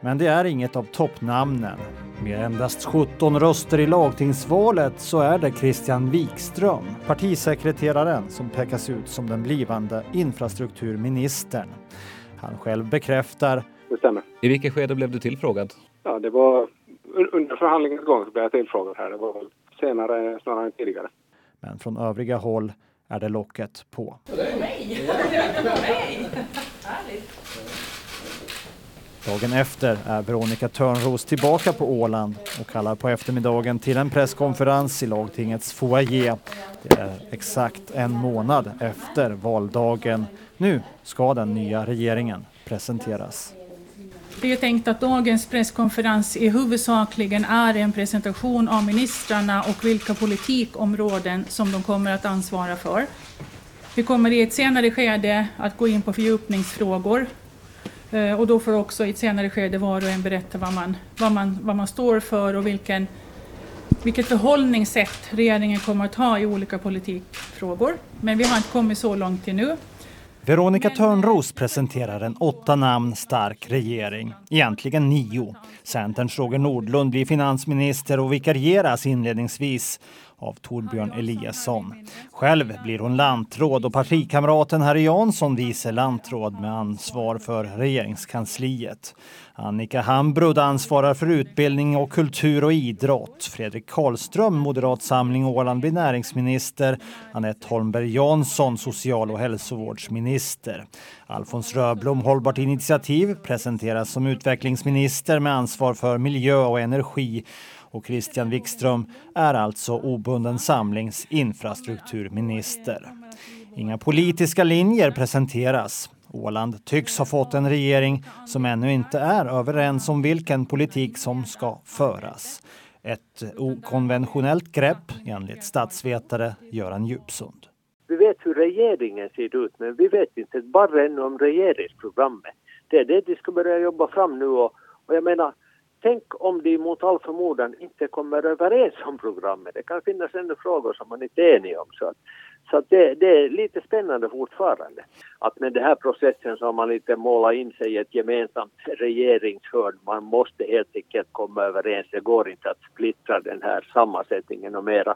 [SPEAKER 3] Men det är inget av toppnamnen. Med endast 17 röster i lagtingsvalet så är det Christian Wikström, partisekreteraren, som pekas ut som den blivande infrastrukturministern. Han själv bekräftar.
[SPEAKER 26] Det stämmer.
[SPEAKER 18] I vilket skede blev du tillfrågad?
[SPEAKER 26] Ja, det var under förhandlingens gång så blev jag tillfrågad här. Det var väl senare snarare än tidigare.
[SPEAKER 3] Men från övriga håll är det locket på. Dagen efter är Veronica Törnros tillbaka på Åland och kallar på eftermiddagen till en presskonferens i lagtingets foyer. Det är exakt en månad efter valdagen. Nu ska den nya regeringen presenteras.
[SPEAKER 6] Det är tänkt att dagens presskonferens i huvudsakligen är en presentation av ministrarna och vilka politikområden som de kommer att ansvara för. Vi kommer i ett senare skede att gå in på fördjupningsfrågor eh, och då får också i ett senare skede var och en berätta vad man, vad man, vad man står för och vilken, vilket förhållningssätt regeringen kommer att ha i olika politikfrågor. Men vi har inte kommit så långt till nu.
[SPEAKER 3] Veronica Törnros presenterar en åtta namn stark regering. Egentligen nio. Centerns Roger Nordlund blir finansminister och vikarieras inledningsvis av Torbjörn Eliasson. Själv blir hon lantråd och partikamraten Harry Jansson vice lantråd med ansvar för regeringskansliet. Annika Hambrud ansvarar för utbildning och kultur och idrott. Fredrik Karlström, Moderat Samling Åland, blir näringsminister. Anette Holmberg Jansson, social och hälsovårdsminister. Alfons Röblom, Hållbart initiativ, presenteras som utvecklingsminister med ansvar för miljö och energi och Christian Wikström är alltså obunden samlings infrastrukturminister. Inga politiska linjer presenteras. Åland tycks ha fått en regering som ännu inte är överens om vilken politik som ska föras. Ett okonventionellt grepp enligt statsvetare Göran Djupsund.
[SPEAKER 27] Vi vet hur regeringen ser ut men vi vet inte bara ännu om regeringsprogrammet. Det är det de ska börja jobba fram nu och, och jag menar Tänk om de mot all förmodan inte kommer överens om programmet. Det kan finnas ännu frågor som man inte är enig om. Så, att, så att det, det, är lite spännande fortfarande. Att med den här processen så har man lite målat in sig i ett gemensamt regeringshörn. Man måste helt enkelt komma överens. Det går inte att splittra den här sammansättningen och mera.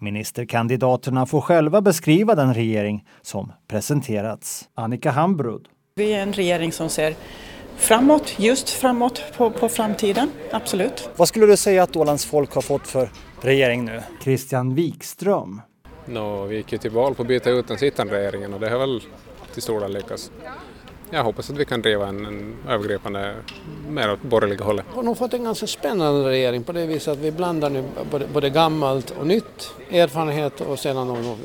[SPEAKER 3] Ministerkandidaterna får själva beskriva den regering som presenterats. Annika Hambrud.
[SPEAKER 28] Vi är en regering som ser framåt, just framåt på, på framtiden, absolut.
[SPEAKER 3] Vad skulle du säga att Ålands folk har fått för regering nu? Christian Wikström.
[SPEAKER 29] No, vi gick ju till val på att byta ut den sittande regeringen och det har väl till stor del lyckats jag hoppas att vi kan driva en, en övergripande, mer åt borgerliga hållet.
[SPEAKER 30] Vi har nog fått en ganska spännande regering på det viset att vi blandar nu både, både gammalt och nytt, erfarenhet och sedan någon,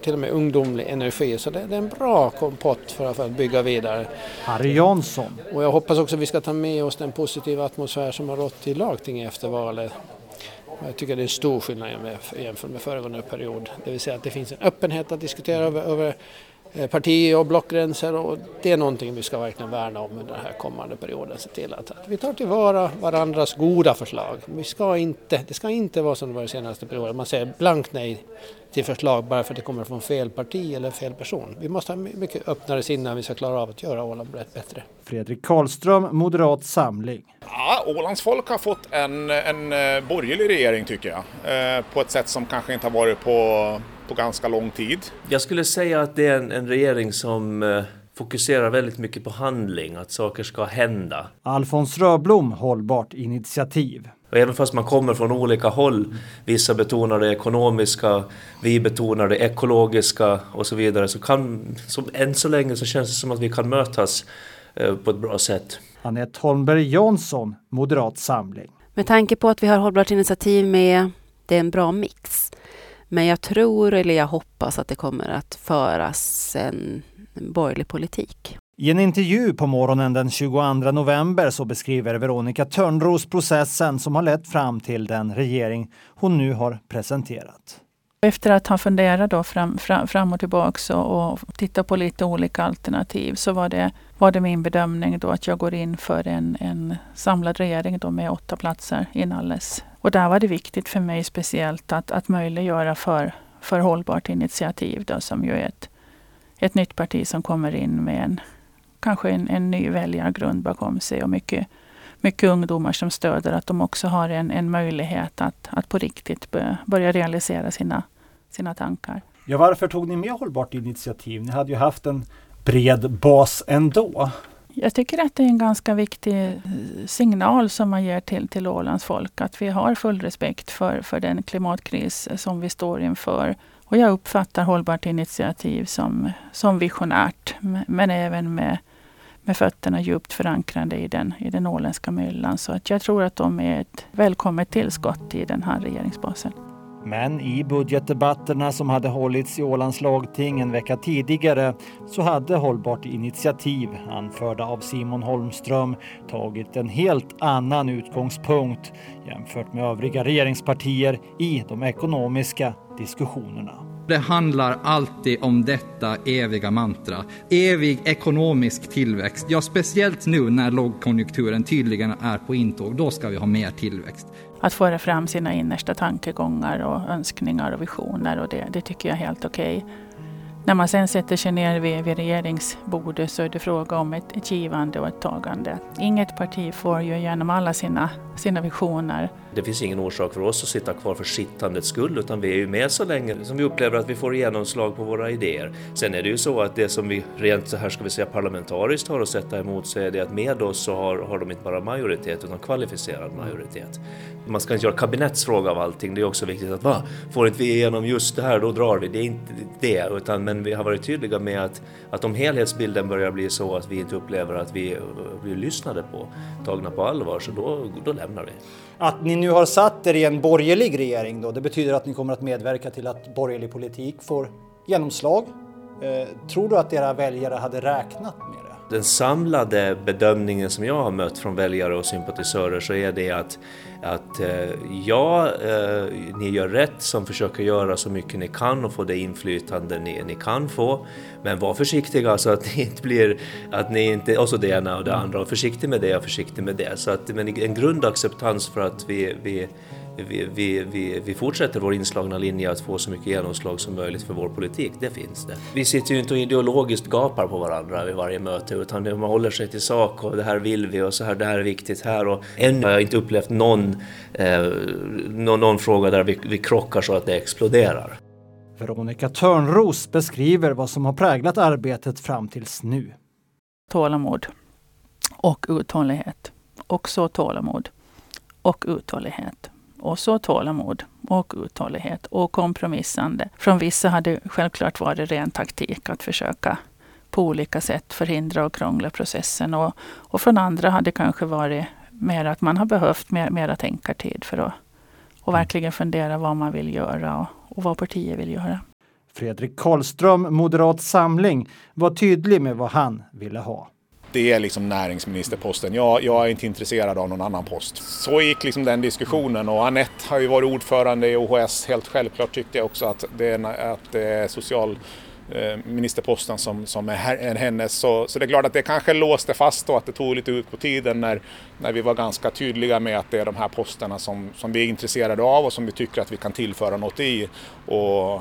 [SPEAKER 30] till och med ungdomlig energi. Så det, det är en bra kompott för, för att bygga vidare.
[SPEAKER 3] Harry Jansson.
[SPEAKER 30] Och jag hoppas också att vi ska ta med oss den positiva atmosfär som har rått i lagtinget efter valet. Jag tycker det är en stor skillnad jämfört med föregående period. Det vill säga att det finns en öppenhet att diskutera över, över parti och blockgränser och det är någonting vi ska verkligen värna om under den här kommande perioden. Se till att, att vi tar tillvara varandras goda förslag. Vi ska inte, det ska inte vara som det var den senaste perioden, man säger blankt nej till förslag bara för att det kommer från fel parti eller fel person. Vi måste ha mycket öppnare sinne om vi ska klara av att göra Åland bättre.
[SPEAKER 3] Fredrik Karlström, Moderat Samling.
[SPEAKER 31] Ja, Ålands folk har fått en, en eh, borgerlig regering tycker jag. Eh, på ett sätt som kanske inte har varit på på ganska lång tid.
[SPEAKER 12] Jag skulle säga att det är en, en regering som eh, fokuserar väldigt mycket på handling, att saker ska hända.
[SPEAKER 3] Alfons Röblom, Hållbart initiativ.
[SPEAKER 12] Och även fast man kommer från olika håll, vissa betonar det ekonomiska, vi betonar det ekologiska och så vidare, så kan, som än så länge så känns det som att vi kan mötas eh, på ett bra sätt.
[SPEAKER 3] Anette Holmberg Jansson, Moderat Samling.
[SPEAKER 11] Med tanke på att vi har Hållbart initiativ med, det är en bra mix. Men jag tror, eller jag hoppas, att det kommer att föras en, en borgerlig politik.
[SPEAKER 3] I en intervju på morgonen den 22 november så beskriver Veronica Törnros processen som har lett fram till den regering hon nu har presenterat.
[SPEAKER 6] Efter att ha funderat då fram, fram, fram och tillbaka och, och tittat på lite olika alternativ så var det, var det min bedömning då att jag går in för en, en samlad regering då med åtta platser inalles. Och där var det viktigt för mig speciellt att, att möjliggöra för, för Hållbart initiativ då, som ju är ett, ett nytt parti som kommer in med en, kanske en, en ny väljargrund bakom sig och mycket, mycket ungdomar som stöder att de också har en, en möjlighet att, att på riktigt börja realisera sina sina tankar.
[SPEAKER 3] Ja, varför tog ni med Hållbart initiativ? Ni hade ju haft en bred bas ändå.
[SPEAKER 6] Jag tycker att det är en ganska viktig eh, signal som man ger till, till Ålands folk. Att vi har full respekt för, för den klimatkris eh, som vi står inför. Och jag uppfattar Hållbart initiativ som, som visionärt. Men även med, med fötterna djupt förankrade i den, i den åländska myllan. Så att jag tror att de är ett välkommet tillskott i den här regeringsbasen.
[SPEAKER 3] Men i budgetdebatterna som hade hållits i Ålands lagting en vecka tidigare så hade Hållbart initiativ, anförda av Simon Holmström, tagit en helt annan utgångspunkt jämfört med övriga regeringspartier i de ekonomiska diskussionerna.
[SPEAKER 32] Det handlar alltid om detta eviga mantra. Evig ekonomisk tillväxt. Ja, speciellt nu när lågkonjunkturen tydligen är på intåg. Då ska vi ha mer tillväxt
[SPEAKER 6] att föra fram sina innersta tankegångar och önskningar och visioner och det, det tycker jag är helt okej. Okay. när man sen sätter sig ner vid, vid regeringsbordet så är det fråga om ett, ett givande och ett tagande. Inget parti får ju igenom alla sina, sina visioner.
[SPEAKER 12] Det finns ingen orsak för oss att sitta kvar för sittandets skull utan vi är ju med så länge som vi upplever att vi får genomslag på våra idéer. Sen är det ju så att det som vi rent så här ska vi säga parlamentariskt har att sätta emot så är det att med oss så har, har de inte bara majoritet utan kvalificerad majoritet. Man ska inte göra kabinettsfråga av allting. Det är också viktigt att va, får inte vi igenom just det här då drar vi. Det är inte det utan men vi har varit tydliga med att, att om helhetsbilden börjar bli så att vi inte upplever att vi blir lyssnade på, tagna på allvar så då, då lämnar vi.
[SPEAKER 3] Att ni nu har satt er i en borgerlig regering då, det betyder att ni kommer att medverka till att borgerlig politik får genomslag. Eh, tror du att era väljare hade räknat med det?
[SPEAKER 12] Den samlade bedömningen som jag har mött från väljare och sympatisörer så är det att, att eh, ja, eh, ni gör rätt som försöker göra så mycket ni kan och få det inflytande ni, ni kan få. Men var försiktiga så att ni inte blir, att ni inte, och så det ena och det andra, och försiktig med det och försiktig med det. Så att, men en grundacceptans för att vi, vi vi, vi, vi, vi, fortsätter vår inslagna linje att få så mycket genomslag som möjligt för vår politik, det finns det. Vi sitter ju inte och ideologiskt gapar på varandra vid varje möte utan man håller sig till sak och det här vill vi och så här, det här är viktigt här och ännu har jag inte upplevt någon, eh, någon, någon, fråga där vi, vi krockar så att det exploderar.
[SPEAKER 3] Veronica Törnros beskriver vad som har präglat arbetet fram tills nu.
[SPEAKER 6] Tålamod och uthållighet. Också tålamod och uthållighet och så tålamod och uthållighet och kompromissande. Från vissa hade självklart varit ren taktik att försöka på olika sätt förhindra och krångla processen. Och, och från andra hade kanske varit mer att man har behövt mer, mera tänkartid för att och verkligen fundera vad man vill göra och, och vad partiet vill göra.
[SPEAKER 3] Fredrik Karlström, Moderat Samling, var tydlig med vad han ville ha
[SPEAKER 31] det är liksom näringsministerposten. Jag, jag är inte intresserad av någon annan post. Så gick liksom den diskussionen och Annette har ju varit ordförande i OHS. Helt självklart tyckte jag också att det är, att det är social eh, ministerposten som, som är hennes. Så, så det är klart att det kanske låste fast och att det tog lite ut på tiden när, när vi var ganska tydliga med att det är de här posterna som, som vi är intresserade av och som vi tycker att vi kan tillföra något i. Och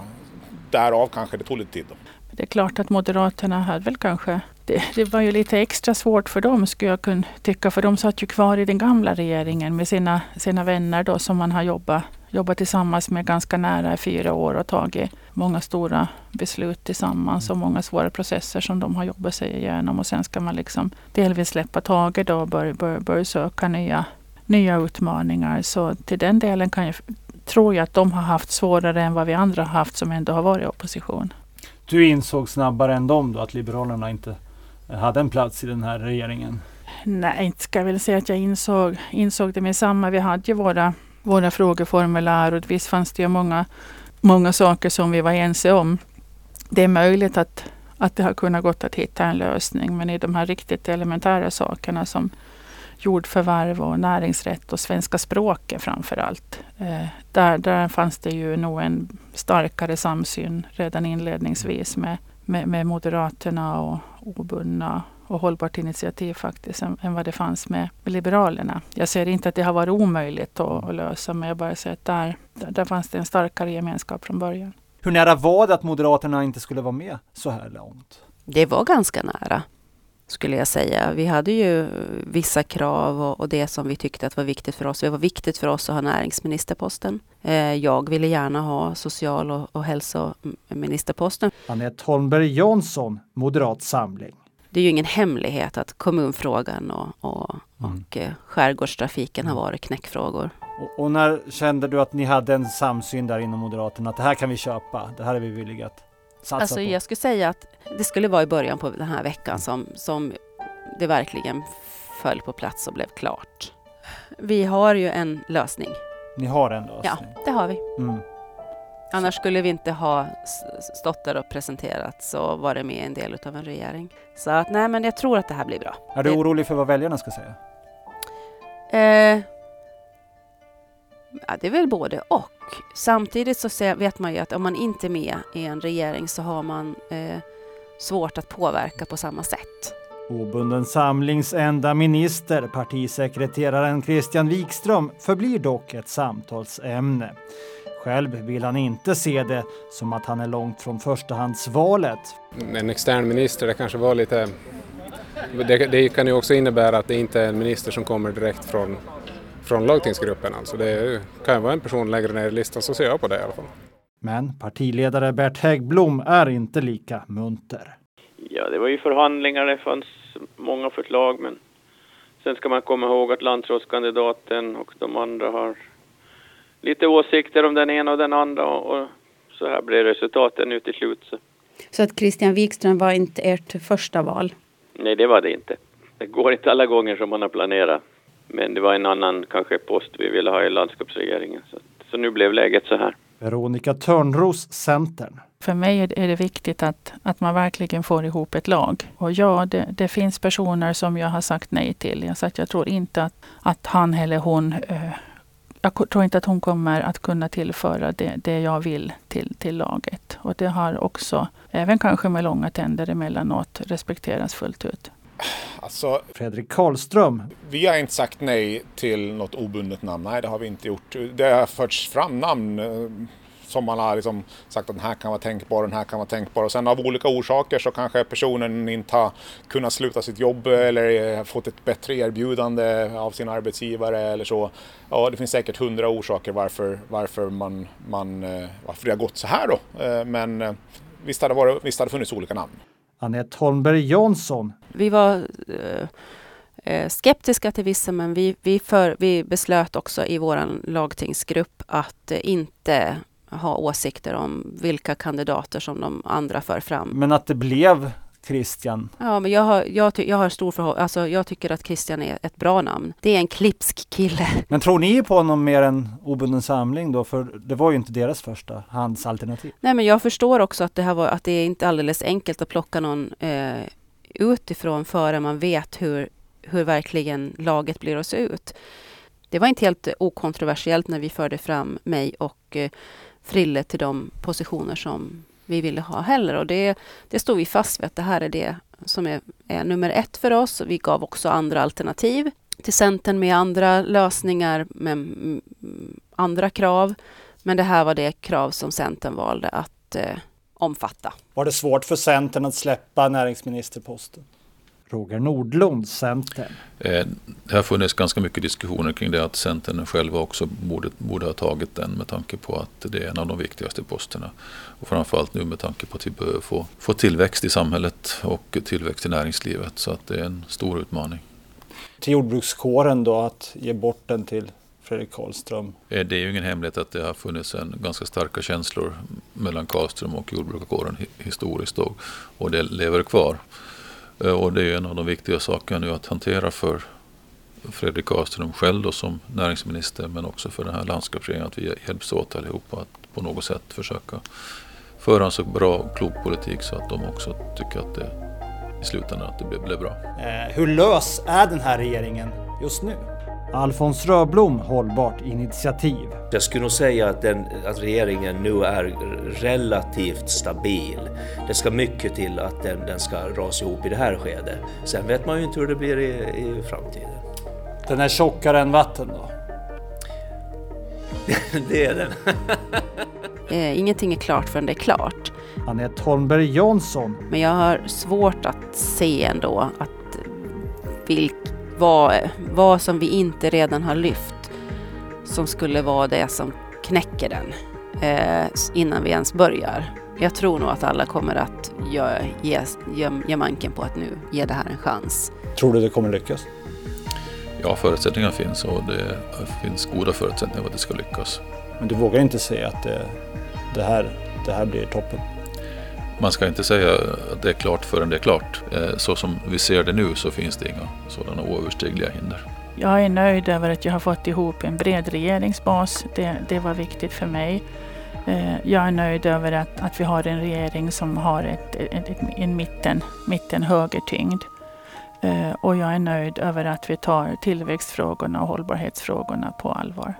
[SPEAKER 31] därav kanske det tog lite tid. Då.
[SPEAKER 6] Det är klart att Moderaterna hade väl kanske det, det, var ju lite extra svårt för dem skulle jag kunna tycka. För de satt ju kvar i den gamla regeringen med sina, sina vänner då som man har jobbat, jobbat tillsammans med ganska nära i fyra år och tagit många stora beslut tillsammans och många svåra processer som de har jobbat sig igenom. Och sen ska man liksom delvis släppa taget och börja, börja, börja söka nya, nya utmaningar. Så till den delen kan jag, tror jag att de har haft svårare än vad vi andra har haft som ändå har varit i opposition.
[SPEAKER 3] Du insåg snabbare än dem då att Liberalerna inte hade en plats i den här regeringen?
[SPEAKER 6] Nej, inte ska jag väl säga att jag insåg, insåg det med samma. Vi hade ju våra, våra frågeformulär och visst fanns det ju många, många saker som vi var ense om. Det är möjligt att, att det har kunnat gått att hitta en lösning, men i de här riktigt elementära sakerna som jordförvärv och näringsrätt och svenska språket framför allt. Eh, där, där fanns det ju nog en starkare samsyn redan inledningsvis med, med, med Moderaterna och obundna och hållbart initiativ faktiskt än, än vad det fanns med, Liberalerna. Jag ser inte att det har varit omöjligt att, att lösa men jag bara säger att där, där, där fanns det en starkare gemenskap från början.
[SPEAKER 3] Hur nära var det att Moderaterna inte skulle vara med så här långt?
[SPEAKER 11] Det var ganska nära skulle jag säga. Vi hade ju vissa krav och, och, det som vi tyckte att var viktigt för oss. Det var viktigt för oss att ha näringsministerposten. Eh, jag ville gärna ha social och, och hälsoministerposten.
[SPEAKER 3] Anette Holmberg Jansson, Moderat Samling.
[SPEAKER 11] Det är ju ingen hemlighet att kommunfrågan och, och, mm. och eh, skärgårdstrafiken har varit knäckfrågor.
[SPEAKER 3] Och, och, när kände du att ni hade en samsyn där inom Moderaterna att det här kan vi köpa, det här är vi villiga att satsa
[SPEAKER 11] alltså,
[SPEAKER 3] på?
[SPEAKER 11] Jag skulle säga att det skulle vara i början på den här veckan som, som det verkligen föll på plats och blev klart. Vi har ju en lösning.
[SPEAKER 3] Ni har en lösning?
[SPEAKER 11] Ja, det har vi. Mm. Annars skulle vi inte ha stått där och presenterat så var det med en del av en regering. Så att nej, men jag tror att det här blir bra.
[SPEAKER 3] Är du det... orolig för vad väljarna ska säga?
[SPEAKER 11] Eh, ja, det är väl både och. Samtidigt så vet man ju att om man inte är med i en regering så har man eh, svårt att påverka på samma sätt.
[SPEAKER 3] Obunden samlings enda minister, partisekreteraren Christian Wikström, förblir dock ett samtalsämne. Själv vill han inte se det som att han är långt från förstahandsvalet.
[SPEAKER 29] En extern minister, det kanske var lite... Det, det kan ju också innebära att det inte är en minister som kommer direkt från, från lagtingsgruppen. Alltså det kan vara en person längre ner i listan, så ser jag på det i alla fall.
[SPEAKER 3] Men partiledare Bert Häggblom är inte lika munter.
[SPEAKER 1] Ja, det var ju förhandlingar, det fanns många förslag, men sen ska man komma ihåg att landrådskandidaten och de andra har lite åsikter om den ena och den andra och så här blev resultaten nu till slut. Så.
[SPEAKER 33] så att Christian Wikström var inte ert första val?
[SPEAKER 1] Nej, det var det inte. Det går inte alla gånger som man har planerat. Men det var en annan kanske post vi ville ha i landskapsregeringen. Så, så nu blev läget så här.
[SPEAKER 3] Veronica Törnros, Centern.
[SPEAKER 6] För mig är det viktigt att, att man verkligen får ihop ett lag. Och ja, det, det finns personer som jag har sagt nej till. Jag, sagt, jag tror inte att, att han eller hon eh, jag tror inte att hon kommer att kunna tillföra det, det jag vill till, till laget. Och det har också, även kanske med långa tänder emellanåt, respekteras fullt ut.
[SPEAKER 10] Alltså,
[SPEAKER 3] Fredrik Karlström.
[SPEAKER 31] Vi har inte sagt nej till något obundet namn. Nej, det har vi inte gjort. Det har förts fram namn eh, som man har liksom sagt att den här kan vara tänkbar, den här kan vara tänkbar. Och sen av olika orsaker så kanske personen inte har kunnat sluta sitt jobb eller fått ett bättre erbjudande av sin arbetsgivare eller så. Ja, det finns säkert hundra orsaker varför, varför, man, man, eh, varför det har gått så här då. Eh, men visst har det, varit, visst har det funnits olika namn.
[SPEAKER 3] Anette Holmberg Jansson.
[SPEAKER 11] Vi var eh, skeptiska till vissa men vi, vi, för, vi beslöt också i vår lagtingsgrupp att eh, inte ha åsikter om vilka kandidater som de andra för fram.
[SPEAKER 3] Men att det blev Christian?
[SPEAKER 11] Ja, men jag har, jag, jag har stor förhoppning. Alltså, jag tycker att Christian är ett bra namn. Det är en klipsk kille.
[SPEAKER 3] Men tror ni på honom mer än obunden samling då? För det var ju inte deras första handsalternativ.
[SPEAKER 11] Nej, men jag förstår också att det här var, att det är inte alldeles enkelt att plocka någon eh, utifrån före man vet hur, hur verkligen laget blir att se ut. Det var inte helt okontroversiellt när vi förde fram mig och eh, Frille till de positioner som vi ville ha heller. Och det, det stod vi fast vid att det här är det som är, är nummer ett för oss. Vi gav också andra alternativ till Centern med andra lösningar, med andra krav. Men det här var det krav som Centern valde att eh, omfatta.
[SPEAKER 3] Var det svårt för Centern att släppa näringsministerposten? Roger Nordlund, Centern.
[SPEAKER 25] Eh, det har funnits ganska mycket diskussioner kring det att Centern själva också borde, borde ha tagit den med tanke på att det är en av de viktigaste posterna. Och framförallt nu med tanke på att vi behöver få, få tillväxt i samhället och tillväxt i näringslivet. Så att det är en stor utmaning.
[SPEAKER 3] Till jordbrukskåren då, att ge bort den till Fredrik Karlström?
[SPEAKER 25] Eh, det är ju ingen hemlighet att det har funnits en ganska starka känslor mellan Karlström och jordbrukarkåren historiskt och, och det lever kvar. Eh, och det är en av de viktiga sakerna nu att hantera för Fredrik Karlström själv då som näringsminister men också för den här landskapsregeringen att vi hjälps åt allihopa att på något sätt försöka föra en så bra och klok politik så att de också tycker att det i slutändan att det blev bra.
[SPEAKER 3] Eh, hur lös är den här regeringen just nu? Alfons Röblom, Hållbart initiativ.
[SPEAKER 12] Jag skulle nog säga att, den, att regeringen nu är relativt stabil. Det ska mycket till att den, den ska rasa ihop i det här skedet. Sen vet man ju inte hur det blir i, i framtiden.
[SPEAKER 3] Den är tjockare än vatten då?
[SPEAKER 12] det är den.
[SPEAKER 11] Eh, ingenting är klart förrän det är klart.
[SPEAKER 3] Anette Holmberg Jansson.
[SPEAKER 11] Men jag har svårt att se ändå att vilk, vad, vad som vi inte redan har lyft som skulle vara det som knäcker den eh, innan vi ens börjar. Jag tror nog att alla kommer att ge, ge, ge, ge manken på att nu ge det här en chans.
[SPEAKER 3] Tror du det kommer lyckas?
[SPEAKER 25] Ja, förutsättningar finns och det finns goda förutsättningar för att det ska lyckas.
[SPEAKER 3] Men du vågar inte säga att det, det, här, det här blir toppen?
[SPEAKER 25] Man ska inte säga att det är klart förrän det är klart. Eh, så som vi ser det nu så finns det inga sådana oöverstigliga hinder.
[SPEAKER 6] Jag är nöjd över att jag har fått ihop en bred regeringsbas. Det, det var viktigt för mig. Eh, jag är nöjd över att, att vi har en regering som har ett, ett, ett, en mitten, mitten högertyngd. Eh, och jag är nöjd över att vi tar tillväxtfrågorna och hållbarhetsfrågorna på allvar.